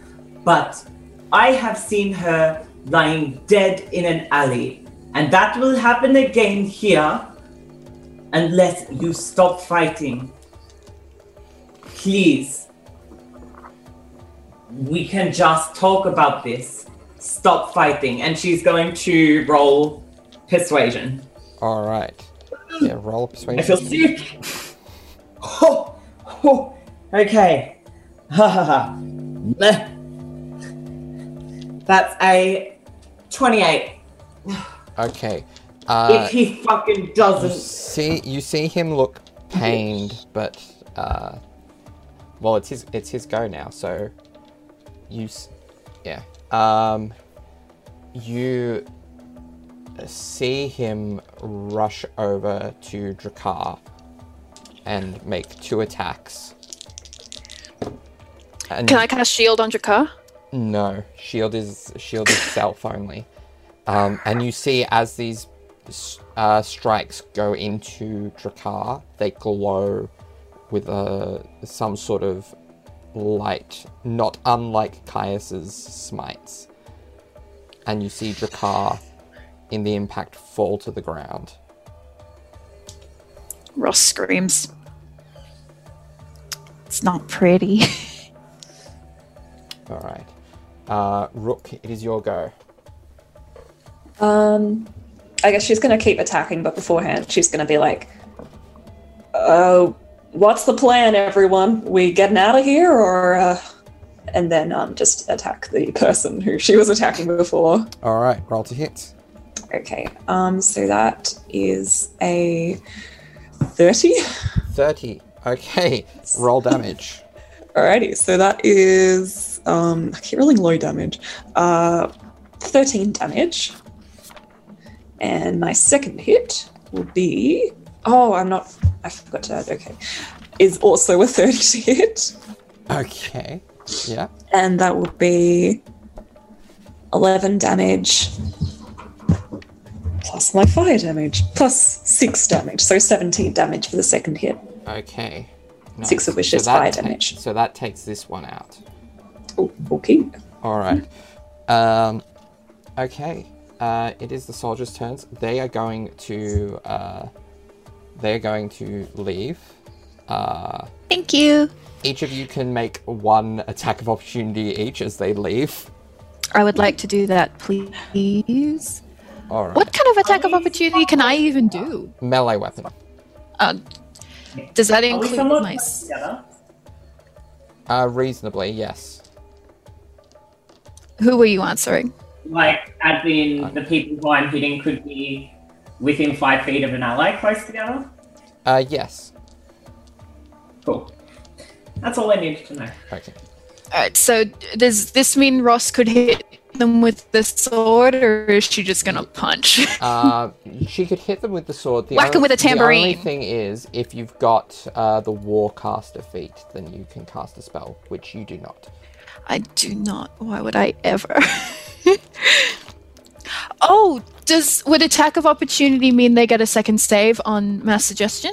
but I have seen her lying dead in an alley, and that will happen again here unless you stop fighting. Please we can just talk about this stop fighting and she's going to roll persuasion All right. Yeah, roll persuasion. i feel sick oh, oh, okay ha ha ha that's a 28 Okay. Uh, if he fucking doesn't see, you see him look pained, but uh, well, it's his it's his go now. So you, s- yeah. Um, you see him rush over to Drakar and make two attacks. And Can I cast shield on Drakar? No, shield is shield is self only. Um, and you see as these uh, strikes go into Drakar, they glow with a, some sort of light, not unlike Caius's smites. And you see Drakar in the impact fall to the ground. Ross screams. It's not pretty. All right. Uh, Rook, it is your go. Um, I guess she's gonna keep attacking, but beforehand, she's gonna be like, "Oh, what's the plan, everyone? We getting out of here, or?" Uh... And then um, just attack the person who she was attacking before. All right, roll to hit. Okay. Um, so that is a thirty. 30. Okay, roll damage. Alrighty, so that is um I keep rolling low damage. Uh 13 damage. And my second hit will be oh I'm not I forgot to add okay. Is also a 30 to hit. Okay. Yeah. And that will be 11 damage plus my fire damage plus 6 damage. So 17 damage for the second hit. Okay. Six of which is that fire ta- damage. So that takes this one out. Oh, okay. All right. Um, okay. Uh, it is the soldiers' turns. They are going to. Uh, they are going to leave. Uh, Thank you. each of you can make one attack of opportunity each as they leave. I would like to do that, please. All right. What kind of attack of opportunity can I even do? Melee weapon. Uh, does that include somewhat my? Uh, reasonably, yes. Who were you answering? Like, as in the people who I'm hitting could be within five feet of an ally close together? Uh, yes. Cool. That's all I needed to know. Okay. All right. So does this mean Ross could hit them with the sword, or is she just gonna punch? Uh, she could hit them with the sword. The Whack 'em only- with a The only thing is, if you've got uh, the Warcaster feat, then you can cast a spell, which you do not. I do not. Why would I ever? oh, does would attack of opportunity mean they get a second save on mass suggestion?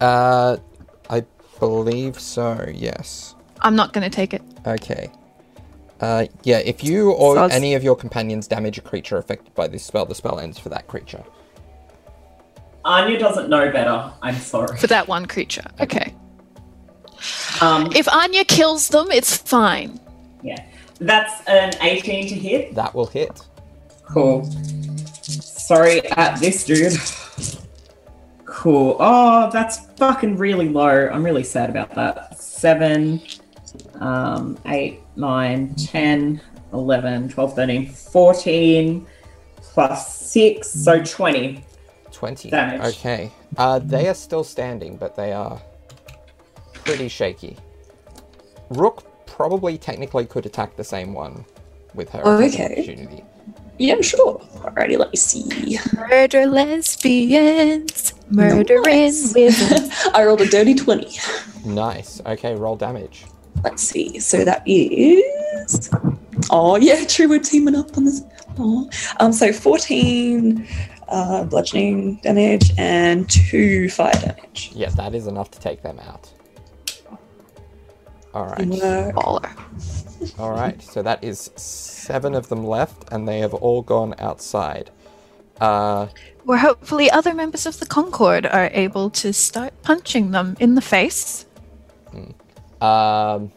Uh, I believe so. Yes. I'm not gonna take it. Okay. Uh, yeah. If you or So any of your companions damage a creature affected by this spell, the spell ends for that creature. Anya doesn't know better. I'm sorry. For that one creature. Okay. Um, If Anya kills them, it's fine. yeah. That's an 18 to hit. That will hit. Cool. Sorry at this dude. Cool. Oh, that's fucking really low. I'm really sad about that. 7, um, 8, 9, 10, 11, 12, 13, 14, plus 6, so 20. Twenty. Damage. Okay. Uh, they are still standing, but they are pretty shaky. Rook probably technically could attack the same one with her attack of Okay. opportunity. Yeah, sure. Alrighty, let me see. Murder lesbians, murdering Nice. women. I rolled a dirty 20. Nice. Okay, roll damage. Let's see. So that is. Oh, yeah, true. We're teaming up on this. Oh. Um, so 14 uh, bludgeoning damage and 2 fire damage. Yeah, that is enough to take them out. All right. Work. Baller. All right. So that is seven of them left, and they have all gone outside. Uh, Where hopefully other members of the Concord are able to start punching them in the face. um,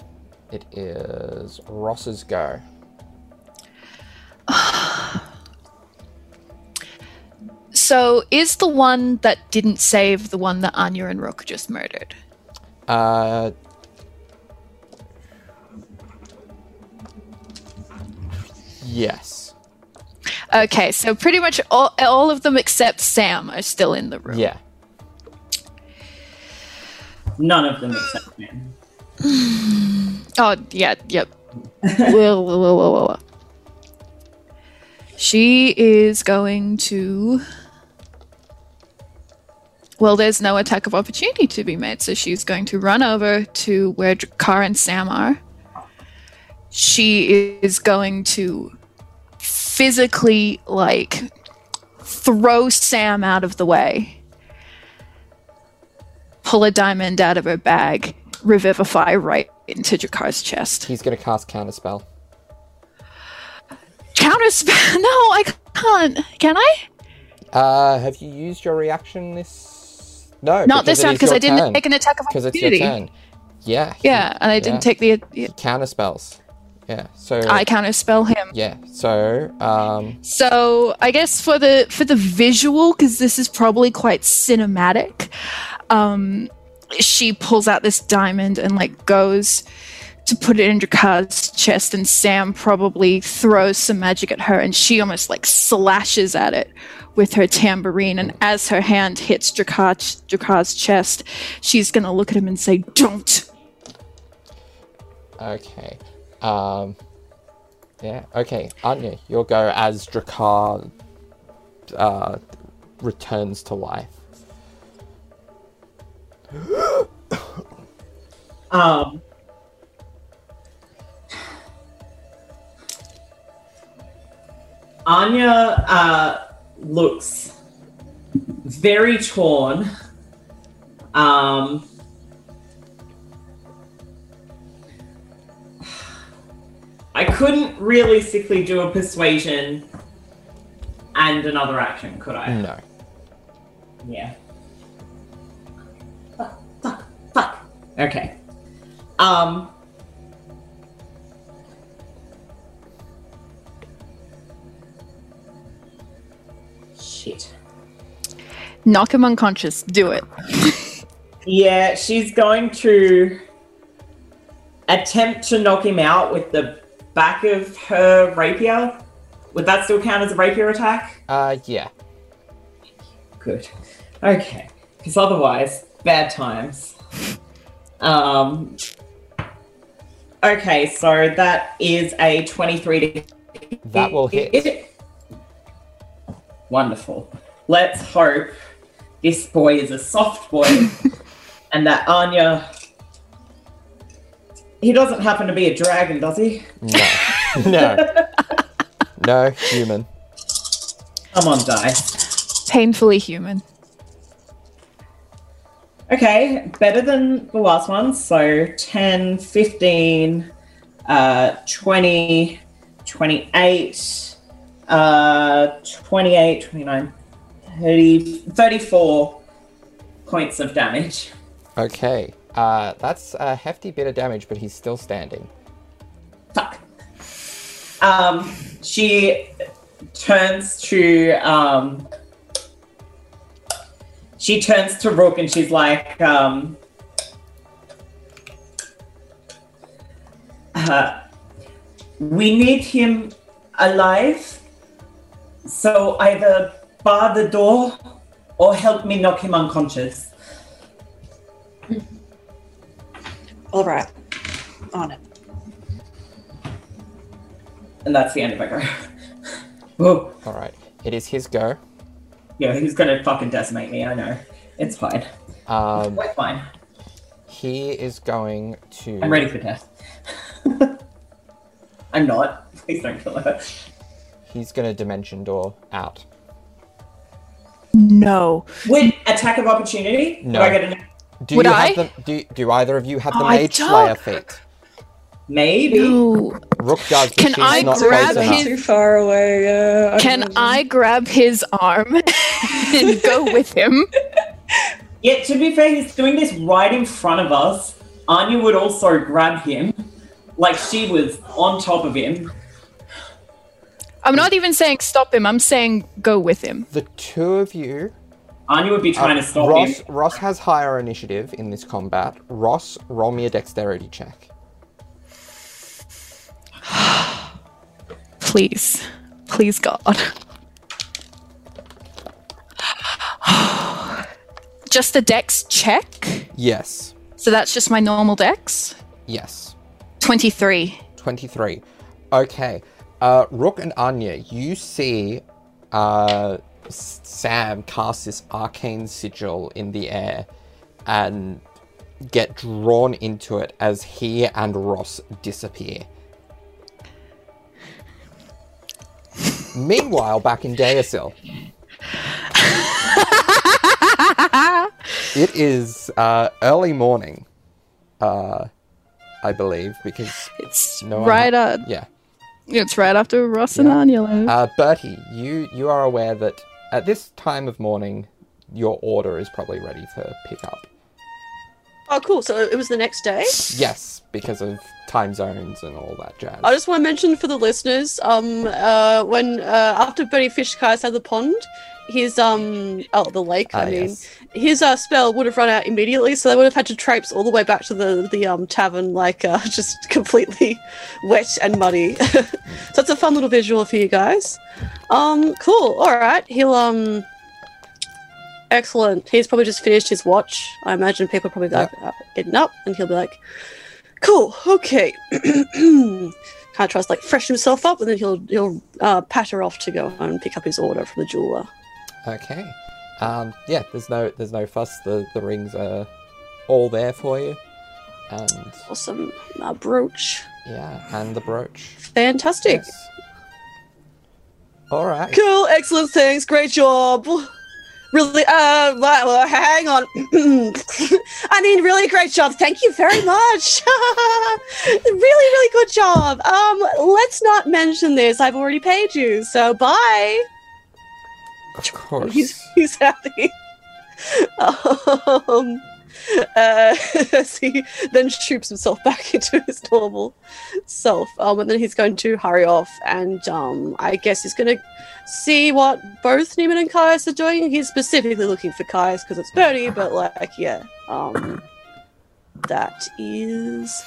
it is Ross's go. So, is the one that didn't save the one that Anya and Rook just murdered? Uh, yes. Okay, so pretty much all, all of them except Sam are still in the room. Yeah. None of them except him. Oh, yeah, yep. whoa, whoa, whoa, whoa, whoa, whoa. She is going to. Well, there's no attack of opportunity to be made, so she's going to run over to where Car and Sam are. She is going to physically like throw Sam out of the way, pull a diamond out of her bag, revivify right into Drakar's chest. He's going to cast Counterspell. Counterspell? No, I can't. Can I? Uh, have you used your reaction this? No, Not this round because I didn't turn. take an attack of Because it's your opportunity. turn. Yeah. he- Yeah, and I didn't yeah. take the. yeah, counter spells. Yeah. So I counterspell him. yeah. So um So I guess for the for the visual, because this is probably quite cinematic, um, she pulls out this diamond and like goes to put it in Drakar's chest, and Sam probably throws some magic at her, and she almost like slashes at it with her tambourine. And as her hand hits Drakar, Drakar's chest, she's gonna look at him and say, "Don't." okay. Um Yeah, okay. Anya, you'll go as Drakar uh returns to life. Um, Anya uh, looks very torn. Um, I couldn't realistically do a persuasion and another action, could I? No. Yeah. Fuck, fuck, fuck. Okay. Um. Shit. Knock him unconscious. Do it. Yeah, she's going to attempt to knock him out with the back of her rapier. Would that still count as a rapier attack? Uh yeah. Good. Okay. Because otherwise, bad times. Um. Okay, so that is a 23 to That will hit. Wonderful. Let's hope this boy is a soft boy and that Anya. He doesn't happen to be a dragon, does he? No. no. No, human. Come on, dice. Painfully human. Okay, better than the last one. So 10, 15, uh, 20, 28, uh, 28, 29, 30, 34 points of damage. Okay. Uh that's a hefty bit of damage, but he's still standing. Fuck. Um, she turns to um, she turns to Rook and she's like, um, uh, "We need him alive, so either bar the door or help me knock him unconscious." All right. On it. And that's the end of my go. Whoa. Alright. It is his go. Yeah, he's gonna fucking decimate me. I know. It's fine. Um We're fine. he is going to I'm ready for death. I'm not. Please don't kill her. he's gonna dimension door out. No. Would attack of opportunity? No. Would I get a Do Would you I? have the do, do either of you have the Oh, I mage don't. slayer feat? maybe? No. Rook does, but Can she's I not grab close his- Too far away. Yeah. Can I grab his arm and go with him? Yeah, to be fair, he's doing this right in front of us. Anya would also grab him. Like she was on top of him. I'm not even saying stop him. I'm saying go with him. The two of you Anya would be trying to stop Ross him. Ross has higher initiative in this combat. Ross, roll me a dexterity check. Please. Please, God. just a dex check. Yes. So that's just my normal dex. Yes. 23. 23. Okay. Uh, Rook and Anya, you see uh, S- Sam cast this arcane sigil in the air and get drawn into it as he and Ross disappear. Meanwhile, back in Deosil, it is uh, early morning, uh, I believe, because It's no right. ha- Uh, yeah. it's right after Ross and Yeah. Anya. Uh, Bertie, you you are aware that at this time of morning, your order is probably ready for pickup. Oh, cool. So it was the next day. Yes, because of time zones and all that jazz. I just want to mention for the listeners, um, uh, when uh, after Bernie Fish Kai's had the pond, his um, oh, the lake. I Ah, mean, yes. his uh, spell would have run out immediately, so they would have had to traipse all the way back to the the um tavern, like uh, just completely wet and muddy. so it's a fun little visual for you guys. Um, cool. All right, he'll um. Excellent. He's probably just finished his watch. I imagine people are probably like uh, getting up, and he'll be like, "Cool, okay." kind of tries to like freshen himself up, and then he'll he'll uh, patter off to go and pick up his order from the jeweler. Okay. Um, yeah, there's no there's no fuss. The the rings are all there for you, and Awesome uh, brooch. yeah, and the brooch. Fantastic. Yes. All right. Cool, excellent, thanks, great job. Really, uh, well, well, hang on. I mean, really great job. Thank you very much. really, really good job. Um, let's not mention this. I've already paid you, so bye. Of course. He's he's happy. um, uh, as he then shoops himself back into his normal self. Um, and then he's going to hurry off, and um, I guess he's going to see what both Newman and Caius are doing. He's specifically looking for Caius because it's Bertie, but like, yeah, um, that is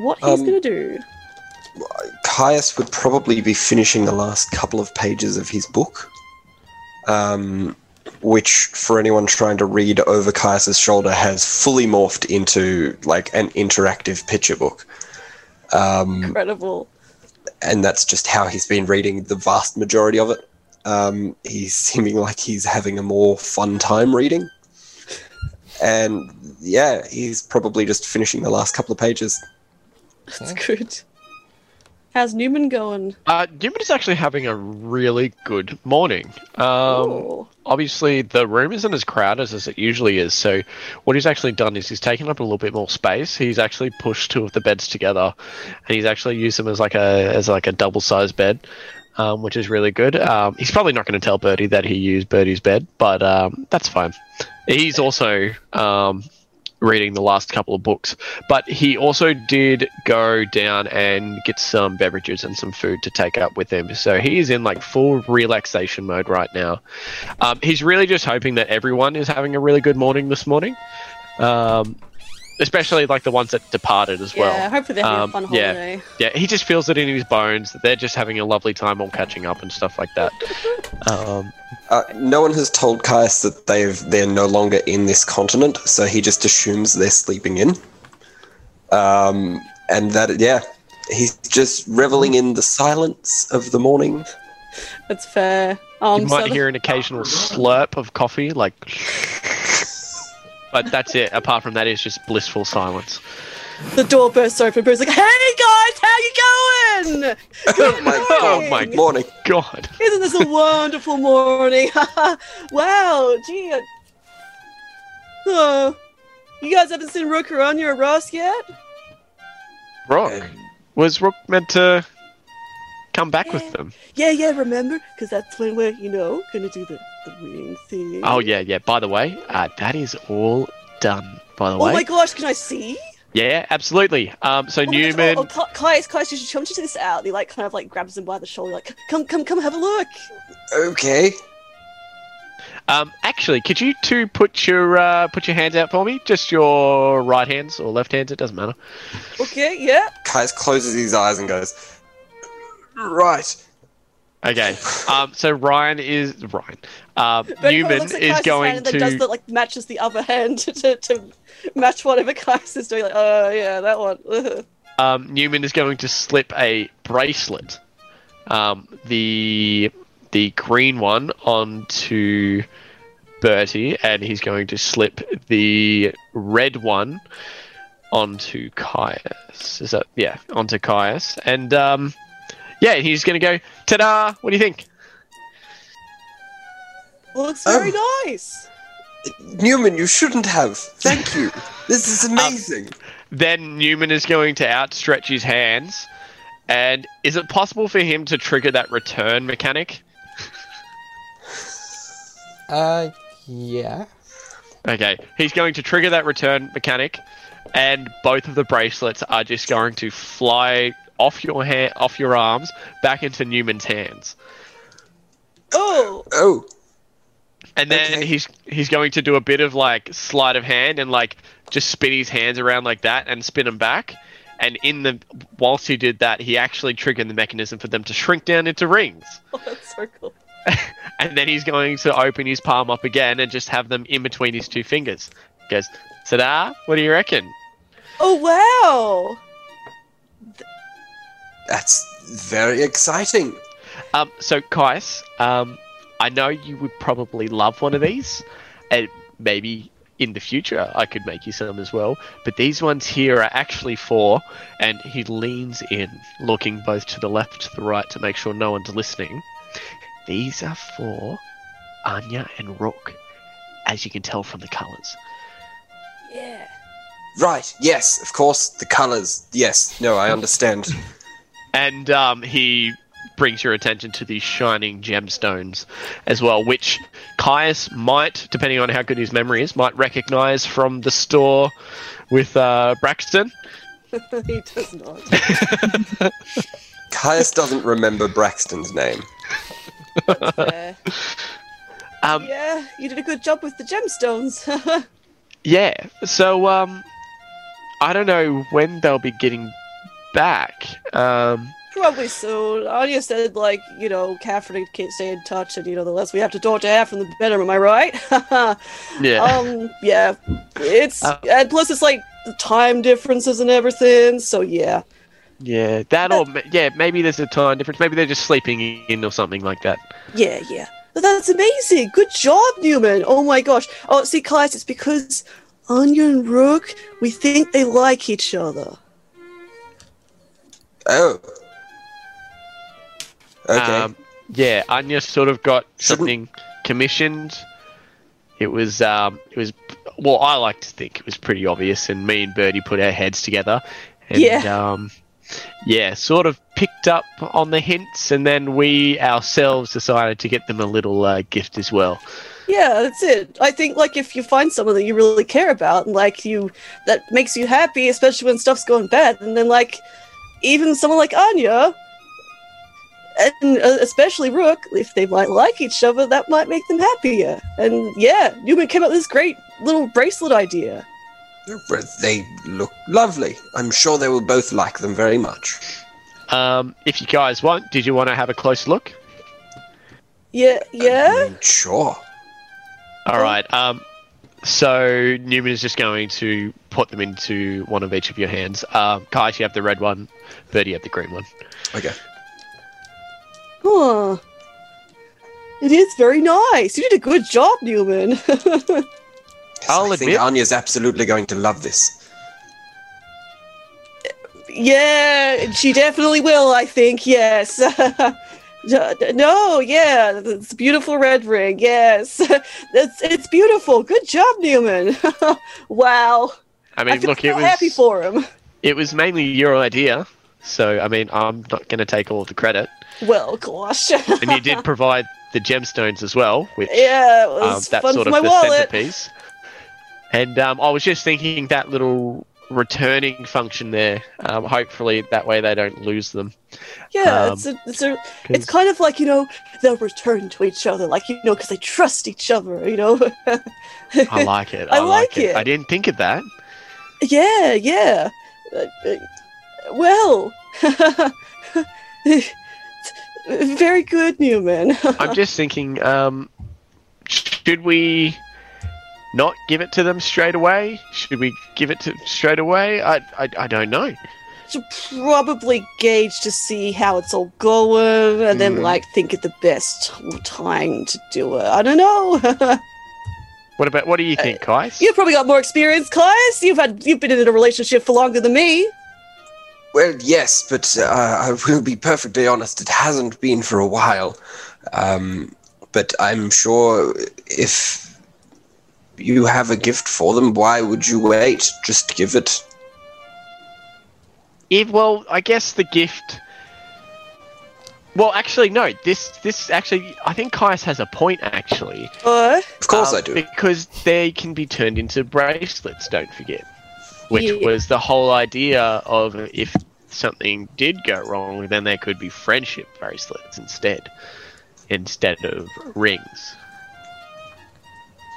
what he's Um, going to do. Caius would probably be finishing the last couple of pages of his book, um, which, for anyone trying to read over Caius's shoulder, has fully morphed into like an interactive picture book. Um, Incredible. and that's just how he's been reading the vast majority of it. Um, he's seeming like he's having a more fun time reading. And yeah, he's probably just finishing the last couple of pages. That's good. How's Newman going? Uh, Newman is actually having a really good morning. Um, obviously, the room isn't as crowded as it usually is. So, what he's actually done is he's taken up a little bit more space. He's actually pushed two of the beds together, and he's actually used them as like a as like a double sized bed, um, which is really good. Um, he's probably not going to tell Bertie that he used Bertie's bed, but um, that's fine. He's also um, reading the last couple of books. But he also did go down and get some beverages and some food to take up with him. So he's in like full relaxation mode right now. Um, he's really just hoping that everyone is having a really good morning this morning. Um, especially like the ones that departed as well. Yeah, hopefully they're having Um, a fun yeah. holiday. Yeah, he just feels it in his bones that they're just having a lovely time all catching up and stuff like that. Um, Uh, no one has told Caius that they've they're no longer in this continent, so he just assumes they're sleeping in. Um, and that yeah, he's just reveling in the silence of the morning. That's fair. Um, you so might the- hear an occasional slurp of coffee, like. But that's it. Apart from that, it's just blissful silence. the door bursts open. Bruce's like, "Hey guys, how you going? oh my Oh my morning! God. Isn't this a wonderful morning? wow, gee. I- Oh, you guys haven't seen Rook or Anya or Ross yet? Rook. Was Rook meant to come back with them? Yeah, yeah, remember? Because that's when we're, you know, gonna do the, the ring thing. Oh, yeah, yeah. By the way, uh, that is all done, by the Oh way. my gosh, can I see? Yeah, absolutely. Um, so Oh my gosh, Newman. Oh, oh, Ca- Caius, Caius, you should come check this out. He like kind of like grabs him by the shoulder, like, come, come, come, have a look. Okay. Um, actually, could you two put your uh, put your hands out for me? Just your right hands or left hands. It doesn't matter. Okay, yeah. Caius closes his eyes and goes, "Right." Okay. Um, so Ryan is Ryan. Um, Newman is going hand does to. the like matches the other hand to, to match whatever Caius is doing. Like, oh yeah, that one. um, Newman is going to slip a bracelet, um, the the green one onto Bertie, and he's going to slip the red one onto Caius. Is that yeah? Onto Caius, and um, yeah, he's going to go. Ta-da! What do you think? Looks very Oh. nice. Newman, you shouldn't have. Thank you. This is amazing. Then Newman is going to outstretch his hands. And is it possible for him to trigger that return mechanic? Uh, yeah. Okay, he's going to trigger that return mechanic, and both of the bracelets are just going to fly off your hand, off your arms, back into Newman's hands. Oh, oh, And then Okay. he's he's going to do a bit of like sleight of hand and like just spin his hands around like that and spin them back. And in the whilst he did that, he actually triggered the mechanism for them to shrink down into rings. oh, that's so cool. And then he's going to open his palm up again and just have them in between his two fingers. He goes, ta-da! What do you reckon? Oh wow. That's very exciting. Um, so Caius, um, I know you would probably love one of these, and maybe in the future I could make you some as well. But these ones here are actually for, and he leans in, looking both to the left to the right to make sure no one's listening. These are for Anya and Rook, as you can tell from the colours. Yeah. Right, yes, of course, the colours. Yes, no, I understand. And um, he brings your attention to these shining gemstones as well, which Caius might, depending on how good his memory is, might recognize from the store with uh, Braxton. he does not. Caius doesn't remember Braxton's name. Fair. Um, yeah, you did a good job with the gemstones. yeah, so um, I don't know when they'll be getting back. Um, Probably soon. Anya said, like, you know, Catherine can't stay in touch, and you know, the less we have to talk to Catherine, the better. Am I right? yeah. Um, yeah. It's Uh, and plus it's like the time differences and everything. So yeah. yeah, that or yeah, maybe there's a time difference. Maybe they're just sleeping in or something like that. Yeah, yeah. But that's amazing. Good job, Newman. Oh my gosh. Oh, see, Class, it's because Anya and Rook, we think they like each other. Oh. Okay. Um, yeah, Anya sort of got Shouldn't- something commissioned. It was, um, it was, well, I like to think it was pretty obvious, and me and Bertie put our heads together, and Yeah. um, yeah, sort of picked up on the hints, and then we ourselves decided to get them a little uh, gift as well. Yeah, that's it. I think like if you find someone that you really care about and like you that makes you happy, especially when stuff's going bad, and then like even someone like Anya and uh, especially Rook, if they might like each other, that might make them happier. And yeah, Newman came up with this great little bracelet idea. But They look lovely. I'm sure they will both like them very much. Um, if you guys want, did you want to have a close look? Yeah, yeah. Mm, Sure. All right. Um, so Newman is just going to put them into one of each of your hands. Um, Caius, you have the red one. Bertie, you have the green one. Okay. Huh. It is very nice. You did a good job, Newman. I'll I think admit- Anya's absolutely going to love this. Yeah, she definitely will, I think, yes. no, yeah, it's a beautiful red ring, yes. It's, it's beautiful. Good job, Newman. wow. I I mean, feel look, it was happy for him. it was mainly your idea. So I mean, I'm not going to take all the credit. Well, gosh. And you did provide the gemstones as well, which yeah, um, was that's fun sort of my the wallet. centerpiece. And um, I was just thinking that little returning function there. Um, hopefully, that way they don't lose them. Yeah, Um, it's a, it's a, it's kind of like you know they'll return to each other, like you know, because they trust each other. You know. I like it. I I, like, like it. it. I didn't think of that. Yeah, yeah. Uh, uh, well, very good, Newman. I'm just thinking, um, should we not give it to them straight away? Should we give it to straight away? I, I, I don't know. Should probably gauge to see how it's all going, and then. Mm. like think of the best time to do it. I don't know. What about what do you think, Caius? You've probably got more experience, Claes. You've had you've been in a relationship for longer than me. Well, yes, but uh, I will be perfectly honest. It hasn't been for a while. Um, but I'm sure if you have a gift for them, why would you wait? Just give it. If well, I guess the gift. Well, actually, no. This this actually, I think Caius has a point. Actually, What? Of course Um, I do. because they can be turned into bracelets. Don't forget, which Yeah. was the whole idea of if something did go wrong, then there could be friendship bracelets instead, instead of rings.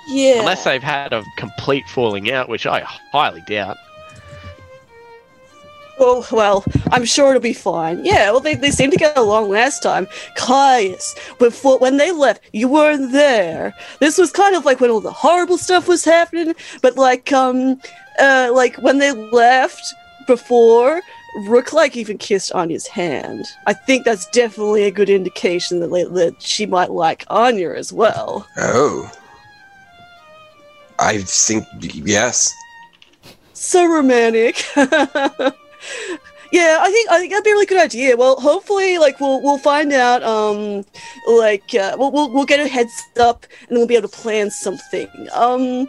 Yeah. Unless they've had a complete falling out, which I highly doubt. Oh, well, I'm sure it'll be fine. Yeah, well, they, they seemed to get along last time. Caius, before, when they left, you weren't there. This was kind of like when all the horrible stuff was happening, but like, um, uh, like when they left before, Rook like even kissed Anya's hand. I think that's definitely a good indication that, that she might like Anya as well. Oh. I think yes. so romantic. yeah, I think I think that'd be a really good idea. Well, hopefully, like we'll we'll find out. Um, like uh, we'll, we'll we'll get a heads up, and we'll be able to plan something. Um,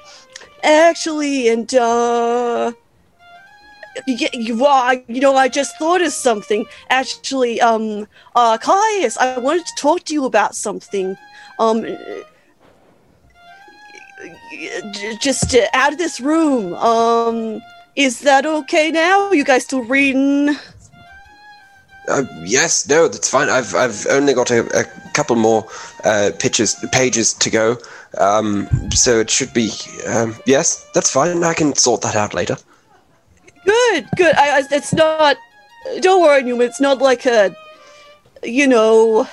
actually, and uh. Yeah, you, you know, I just thought of something. Actually, um, uh, Caius, I wanted to talk to you about something. Um, just out of this room. Um, is that okay now? You guys still reading? Uh, yes, no, that's fine. I've I've only got a, a couple more uh, pictures pages to go, um, so it should be. Um, yes, that's fine. I can sort that out later. Good, good. I, I, it's not. Don't worry, Newman. It's not like a, you know,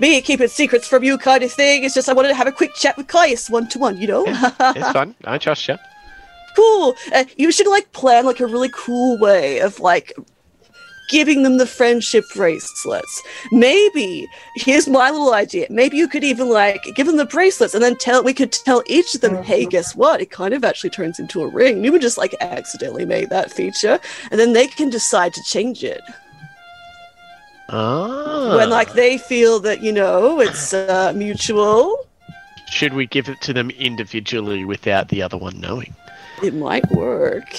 me keeping secrets from you kind of thing. It's just I wanted to have a quick chat with Caius one to one. You know. It's fun. I trust you. cool. Uh, you should like plan like a really cool way of like giving them the friendship bracelets. Maybe here's my little idea. Maybe you could even like give them the bracelets and then tell we could tell each of them, hey, guess what? It kind of actually turns into a ring. You would just like accidentally make that feature, and then they can decide to change it Ah. when like they feel that you know it's uh, mutual. Should we give it to them individually without the other one knowing? It might work.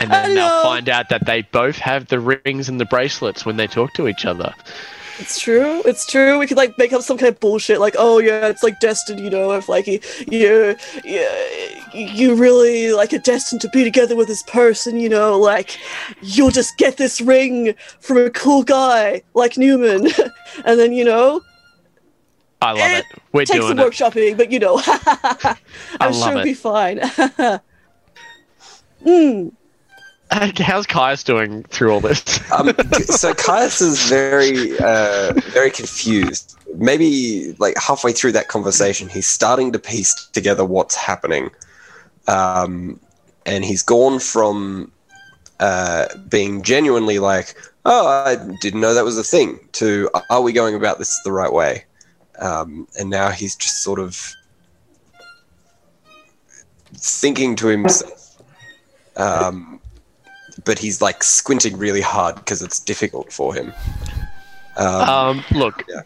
And then they'll find out that they both have the rings and the bracelets when they talk to each other. It's true. It's true. We could like make up some kind of bullshit, like, oh yeah, it's like destined. You know, if like you, you, you, really like are destined to be together with this person. You know, like you'll just get this ring from a cool guy like Newman, and then you know, I love Eh, it. We're take doing some it. workshopping. But you know, I'm sure it'll be fine. Hmm. How's Caius doing through all this? Um, so Caius is very, uh, very confused. Maybe like halfway through that conversation, he's starting to piece together what's happening, um, and he's gone from uh, being genuinely like, "Oh, I didn't know that was a thing," to "Are we going about this the right way?" Um, and now he's just sort of thinking to himself. Um, but he's like squinting really hard because it's difficult for him. Um, Um, look, Yeah.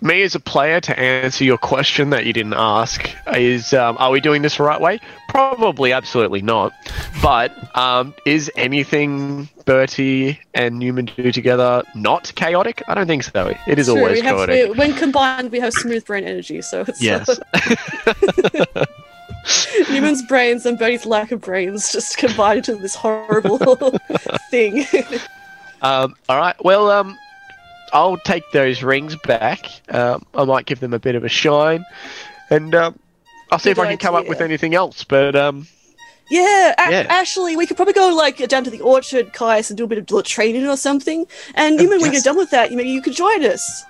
me as a player to answer your question that you didn't ask is: um, Are we doing this the right way? Probably, absolutely not. But um, is anything Bertie and Newman do together not chaotic? I don't think so. It is True, always have, chaotic. we- when combined, we have smooth brain energy. So it's Yes. Newman's brains and Bertie's lack of brains just combined into this horrible thing. Um, all right. Well, um, I'll take those rings back. Um, I might give them a bit of a shine, and um, I'll see if Good I can come up with anything else. But um, yeah, a- Yeah. actually, we could probably go like down to the orchard, Caius, and do a bit of training or something. And Newman, when you're done with that, you maybe you could join us.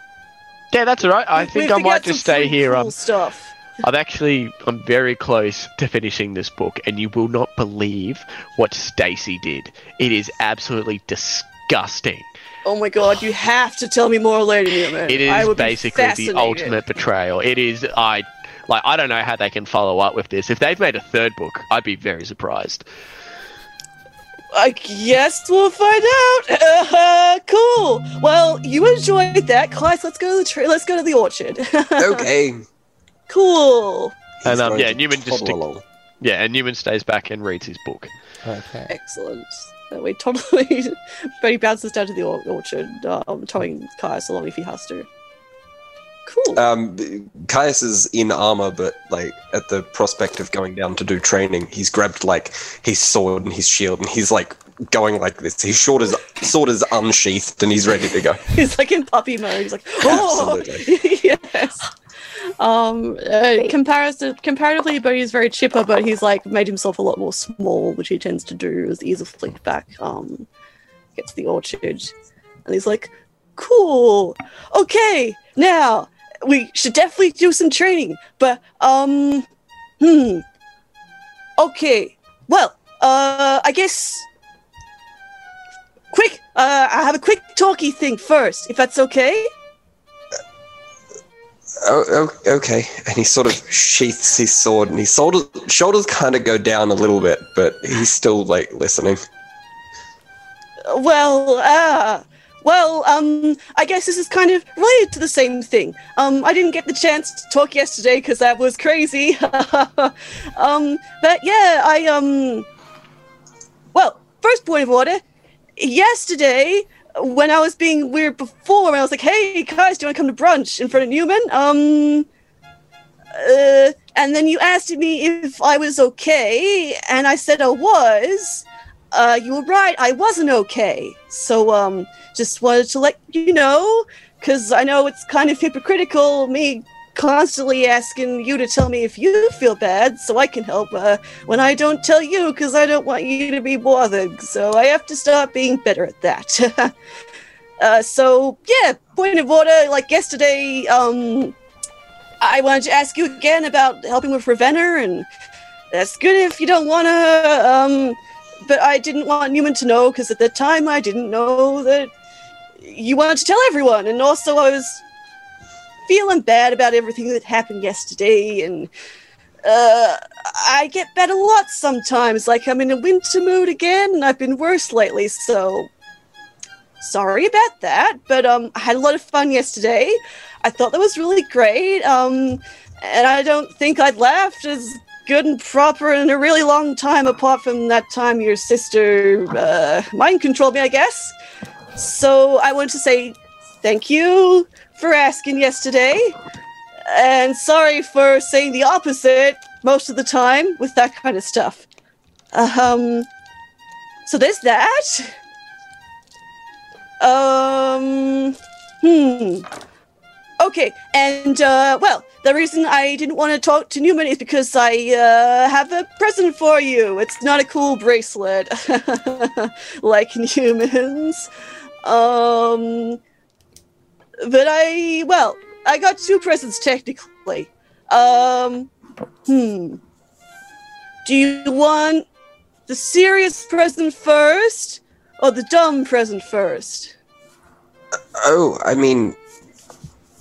yeah, that's all right. I We- think I might just stay here. Cool Um, stuff. I'm actually I'm very close to finishing this book, and you will not believe what Stacy did. It is absolutely disgusting. Oh my god, you have to tell me more later, Newman. It I be basically the ultimate betrayal. It is I like I don't know how they can follow up with this. If they've made a third book, I'd be very surprised. I guess we'll find out. Uh, cool. Well, you enjoyed that, guys. Let's go to the tree. Let's go to the orchard. Okay. Cool. And um, yeah, Newman just stick- along. yeah, and Newman stays back and reads his book. Okay. Excellent. That way, totally. but he bounces down to the or- orchard, um, towing Caius along if he has to. Cool. Um, Caius is in armor, but like at the prospect of going down to do training, he's grabbed like his sword and his shield, and he's like going like this. His sword is sword is unsheathed, and he's ready to go. He's like in puppy mode. He's like, oh, yes. Um, uh, comparison, comparatively, but he's very chipper, but he's like made himself a lot more small, which he tends to do as the ears are flicked back. Um, gets to the orchard, and he's like, cool. Okay, now we should definitely do some training, but um, hmm. Okay, well, uh, I guess. Quick, uh, I have a quick talky thing first, if that's okay. Oh, oh, okay. And he sort of sheaths his sword, and his shoulders shoulders kind of go down a little bit, but he's still like listening. Well, ah, well, um, I guess this is kind of related to the same thing. Um, I didn't get the chance to talk yesterday because that was crazy. um, but yeah, I, um, well, first point of order, yesterday, when I was being weird before, when I was like, hey, guys, do you want to come to brunch in front of Newman? Um, uh, and then you asked me if I was okay, and I said I was. Uh, you were right, I wasn't okay. So, um, just wanted to let you know, because I know it's kind of hypocritical, me constantly asking you to tell me if you feel bad so I can help uh, when I don't tell you because I don't want you to be bothered. So I have to start being better at that. uh, so, yeah, point of order, like yesterday, um, I wanted to ask you again about helping with Ravenna, and that's good if you don't want to. Um, but I didn't want Newman to know because at the time I didn't know that you wanted to tell everyone, and also I was feeling bad about everything that happened yesterday, and uh, I get bad a lot sometimes. Like I'm in a winter mood again, and I've been worse lately. So sorry about that, but um, I had a lot of fun yesterday. I thought that was really great. Um, and I don't think I'd laughed as good and proper in a really long time, apart from that time your sister uh, mind controlled me, I guess. So I want to say thank you for asking yesterday, and sorry for saying the opposite most of the time with that kind of stuff. Um, so there's that. Um, hmm. Okay, and uh, well, the reason I didn't want to talk to Newman is because I uh, have a present for you. It's not a cool bracelet like Newman's. Um, but I, well, I got two presents technically. Um, hmm. Do you want the serious present first or the dumb present first? Oh, I mean,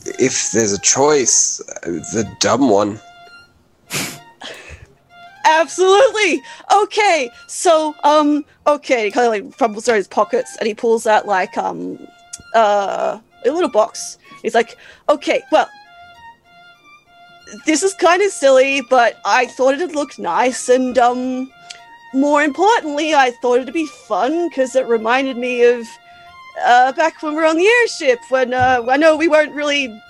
if there's a choice, the dumb one. Absolutely. Okay. So, um, okay, he kind of like fumbles through his pockets and he pulls out like um, uh, a little box. He's like, okay, well, this is kind of silly, but I thought it'd look nice, and um, more importantly, I thought it'd be fun because it reminded me of uh, back when we were on the airship. When uh, I know we weren't really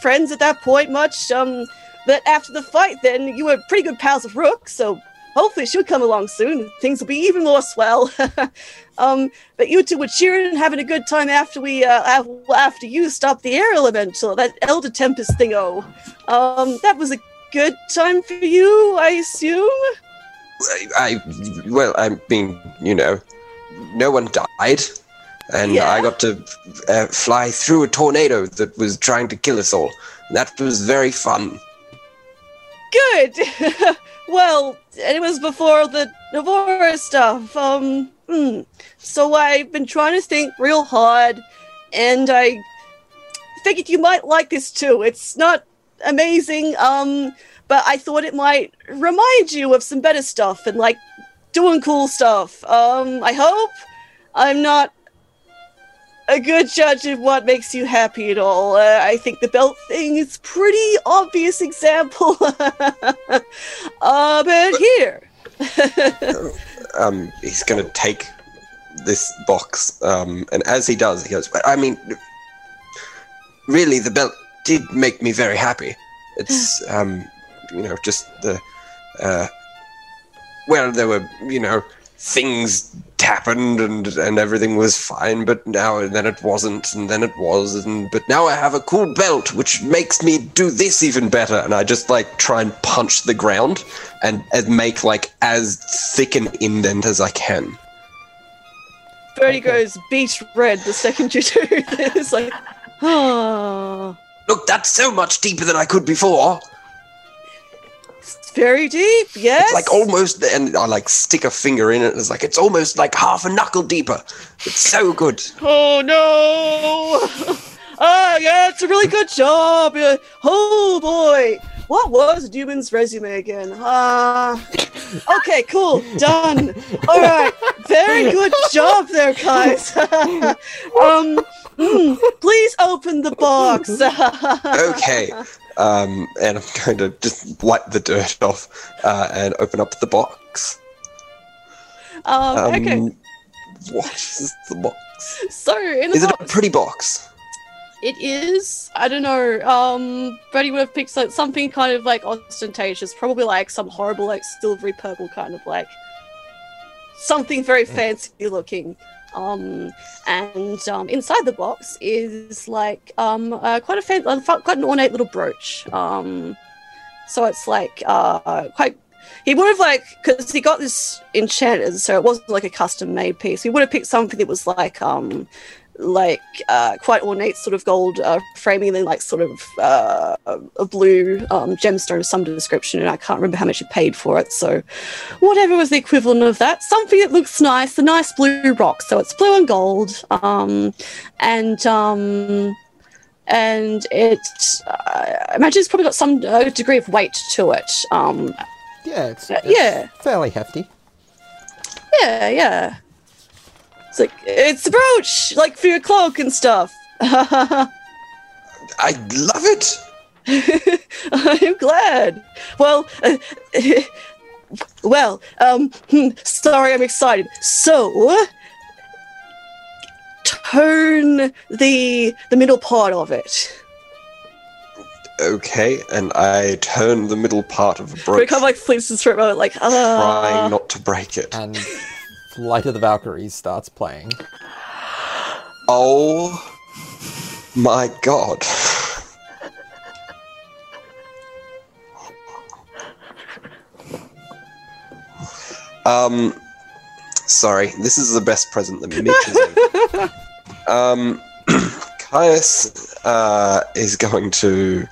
friends at that point much. Um, but after the fight, then you were pretty good pals with Rook, so hopefully she'll come along soon. Things will be even more swell. um, but you two were cheering and having a good time after we, uh, after you stopped the air elemental, that Elder Tempest thingo. Um, that was a good time for you, I assume. I, I well, I mean, you know, no one died, and Yeah. I got to uh, fly through a tornado that was trying to kill us all. That was very fun. Good. well, it was before the Navora stuff. Um, hmm. So I've been trying to think real hard, and I figured you might like this too. It's not amazing, um, but I thought it might remind you of some better stuff and like doing cool stuff. Um, I hope I'm not a good judge of what makes you happy at all. Uh, I think the belt thing is pretty obvious example. uh, but here. um, he's going to take this box, um, and as he does, he goes, "I mean, really, the belt did make me very happy. It's, um, you know, just the, uh, well, there were, you know, things happened and and everything was fine, but now and then it wasn't, and then it was, and but now I have a cool belt which makes me do this even better, and I just like try and punch the ground and, and make like as thick an indent as I can. Bertie goes beet red the second you do this. Like, oh. Look, that's so much deeper than I could before. It's very deep, yes. It's like almost, and I like stick a finger in it. And it's like it's almost like half a knuckle deeper. It's so good. Oh no! Ah, yeah, it's a really good job. Uh, oh boy, what was Newman's resume again? Ah, okay, cool, done. All right, very good job there, guys. um, hmm, please open the box. Okay. Um, and I'm going to just wipe the dirt off uh, and open up the box. Um, okay, What is the box? so in the Is it a pretty box? It is. I don't know. Um, Brady would have picked like, something kind of like ostentatious, probably like some horrible, like silvery purple kind of like something very fancy looking. Um, and um, inside the box is like um uh, quite a fan- uh, quite an ornate little brooch. Um, so it's like uh quite. He would have like because he got this enchanted, so it wasn't like a custom made piece. He would have picked something that was like um like uh, quite ornate sort of gold uh, framing and then like sort of uh, a blue um, gemstone of some description and I can't remember how much you paid for it so whatever was the equivalent of that something that looks nice a nice blue rock so it's blue and gold um, and um, and it uh, I imagine it's probably got some uh, degree of weight to it um, Yeah, it's, Uh, it's yeah. fairly hefty. yeah yeah it's like it's a brooch like for your cloak and stuff I love it. I'm glad. Well, uh, well, um, hmm, sorry, I'm excited. So, turn the the middle part of it. Okay, and I turn the middle part of a But it brooch, kind of like flips his throat, moment, like ah. trying not to break it. And Flight of the Valkyries starts playing. Oh my god. Um, sorry, this is the best present that Mitch has ever. Um, Caius uh, is going to.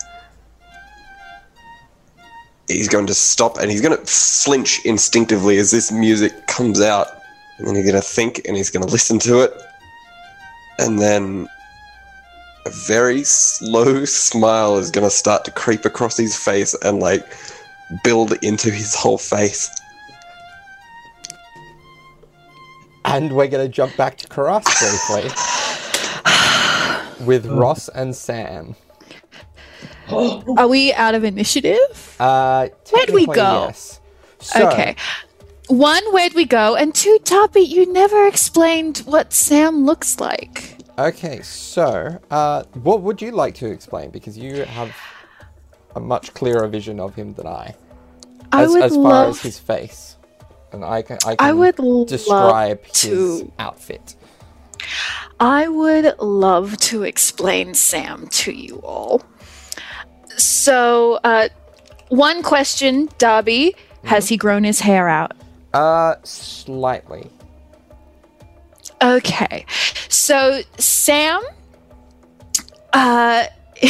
He's going to stop and he's going to flinch instinctively as this music comes out. And then he's going to think and he's going to listen to it. And then a very slow smile is going to start to creep across his face and like build into his whole face. And we're going to jump back to Karas briefly. with Ross and Sam. Are we out of initiative? Uh, Where'd we go? Yes. So, okay. One, where'd we go? And two, Darby, you never explained what Sam looks like. Okay, so uh, what would you like to explain? Because you have a much clearer vision of him than I. I As, would as far love- as his face, and I can I can I would describe his to- outfit. I would love to explain Sam to you all. So, uh, one question, Darby, has he grown his hair out? Uh, slightly. Okay. So Sam uh, uh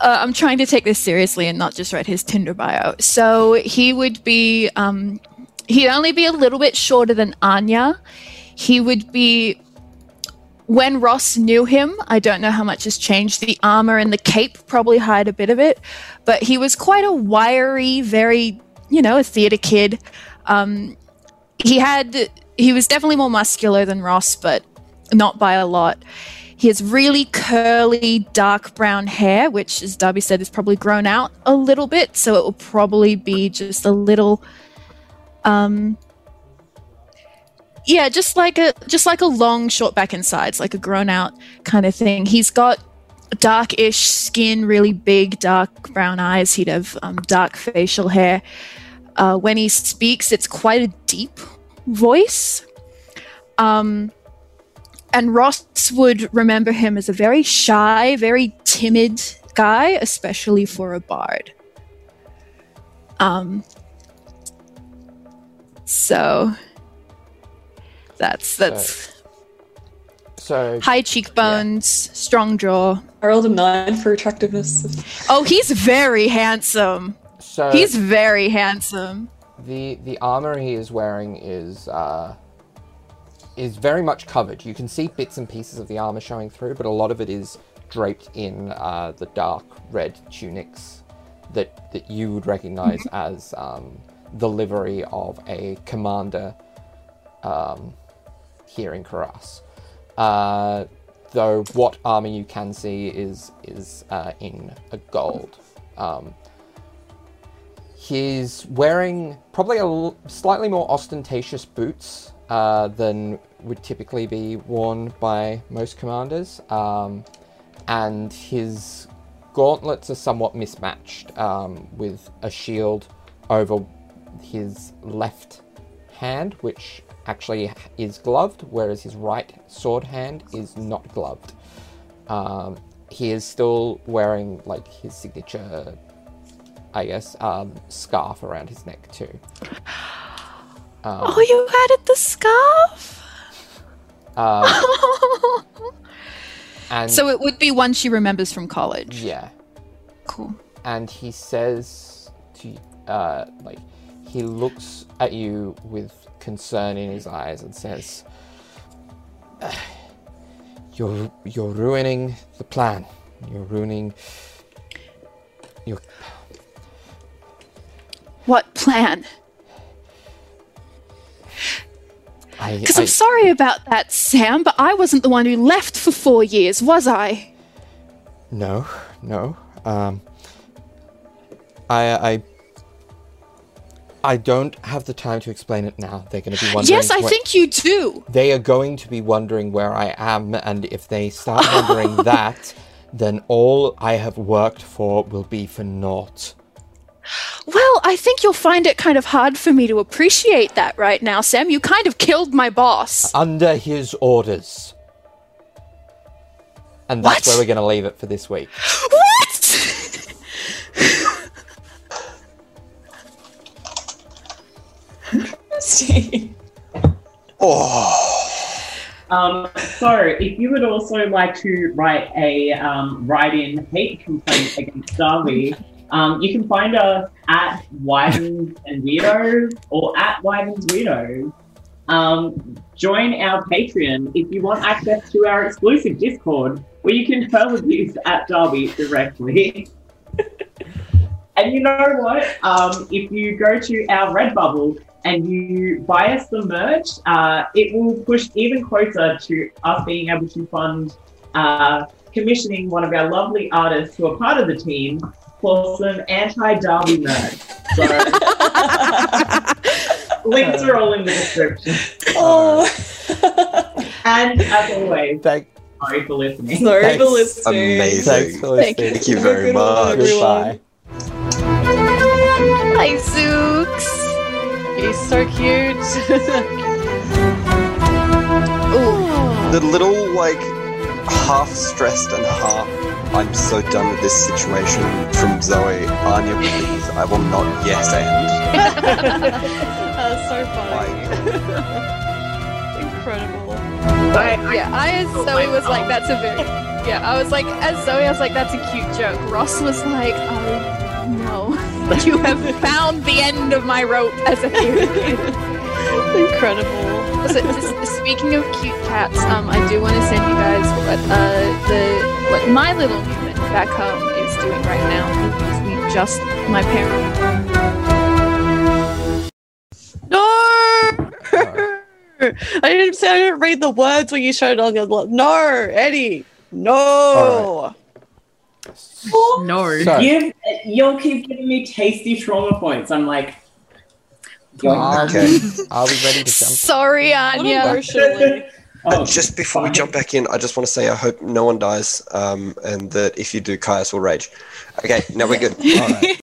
I'm trying to take this seriously and not just read his Tinder bio. So he would be um he'd only be a little bit shorter than Anya. He would be when Ross knew him, I don't know how much has changed. The armor and the cape probably hide a bit of it, but he was quite a wiry, very, you know, a theater kid. Um, he had he was definitely more muscular than Ross, but not by a lot. He has really curly, dark brown hair, which, as Darby said, is probably grown out a little bit, so it will probably be just a little, um, yeah, just like a just like a long, short back and sides, like a grown out kind of thing. He's got dark-ish skin, really big, dark brown eyes. He'd have um, dark facial hair. Uh, when he speaks, it's quite a deep voice. Um, and Ross would remember him as a very shy, very timid guy, especially for a bard. Um, so that's that's So high cheekbones, strong jaw. I rolled a nine for attractiveness. Oh, he's very handsome. So He's very handsome. the the armor he is wearing is uh, is very much covered. You can see bits and pieces of the armor showing through, but a lot of it is draped in uh, the dark red tunics that that you would recognize as um, the livery of a commander um, here in Karas. Uh, though what armor you can see is is uh, in a gold. Um, He's wearing probably a slightly more ostentatious boots uh, than would typically be worn by most commanders, um, and his gauntlets are somewhat mismatched, um, with a shield over his left hand, which actually is gloved, whereas his right sword hand is not gloved. Um, he is still wearing like his signature I guess, um, scarf around his neck too. Um, Oh, you added the scarf. um, and so it would be one she remembers from college. yeah, Cool. and he says to uh, like he looks at you with concern in his eyes and says, "You're you're ruining the plan. You're ruining your What plan? Because I'm sorry about that, Sam, but I wasn't the one who left for four years, was I? No, no. Um, I, I, I don't have the time to explain it now. They're going to be wondering. yes, I where- think you do. they are going to be wondering where I am, and if they start wondering that, then all I have worked for will be for naught. Well, I think you'll find it kind of hard for me to appreciate that right now, Sam. You kind of killed my boss. Under his orders. And that's What? where we're going to leave it for this week. What? oh. Um, so, if you would also like to write a um, write-in hate complaint against Darby, um, you can find us at Widens and Weirdos or at Widens Weirdos. Um, join our Patreon if you want access to our exclusive Discord, where you can tell abuse at Darby directly. and you know what? Um, if you go to our Redbubble and you buy us the merch, uh, it will push even closer to us being able to fund uh, commissioning one of our lovely artists who are part of the team for some anti-Darby merch. So links are all in the description. Oh, And as always, Thank, sorry for listening. sorry for Thanks. listening. Amazing. thanks for Thank listening. Thank you very Have a good one, much. everyone. Goodbye. Hi, Zooks. He's so cute. The little like half stressed and half I'm so done with this situation from Zoe. Anya, please, I will not yes and. That's so funny. Incredible. Yeah, I as Zoe was like, that's a very. Yeah, I was like, as Zoe, I was like, that's a cute joke. Ross was like, oh no, you have found the end of my rope as a kid. Incredible. So, speaking of cute cats, um, I do want to send you guys what uh the what my little human back home is doing right now because we just my parents. No! I didn't say I didn't read the words when you showed on your lo- No, Eddie. No. All No. So- You, you'll keep giving me tasty trauma points. I'm like, Are, Okay. we, are we ready to jump? Sorry, Anya. oh, Just before we jump back in, I just want to say I hope no one dies, um, and that if you do, Caius will rage. Okay, now we're good. All right.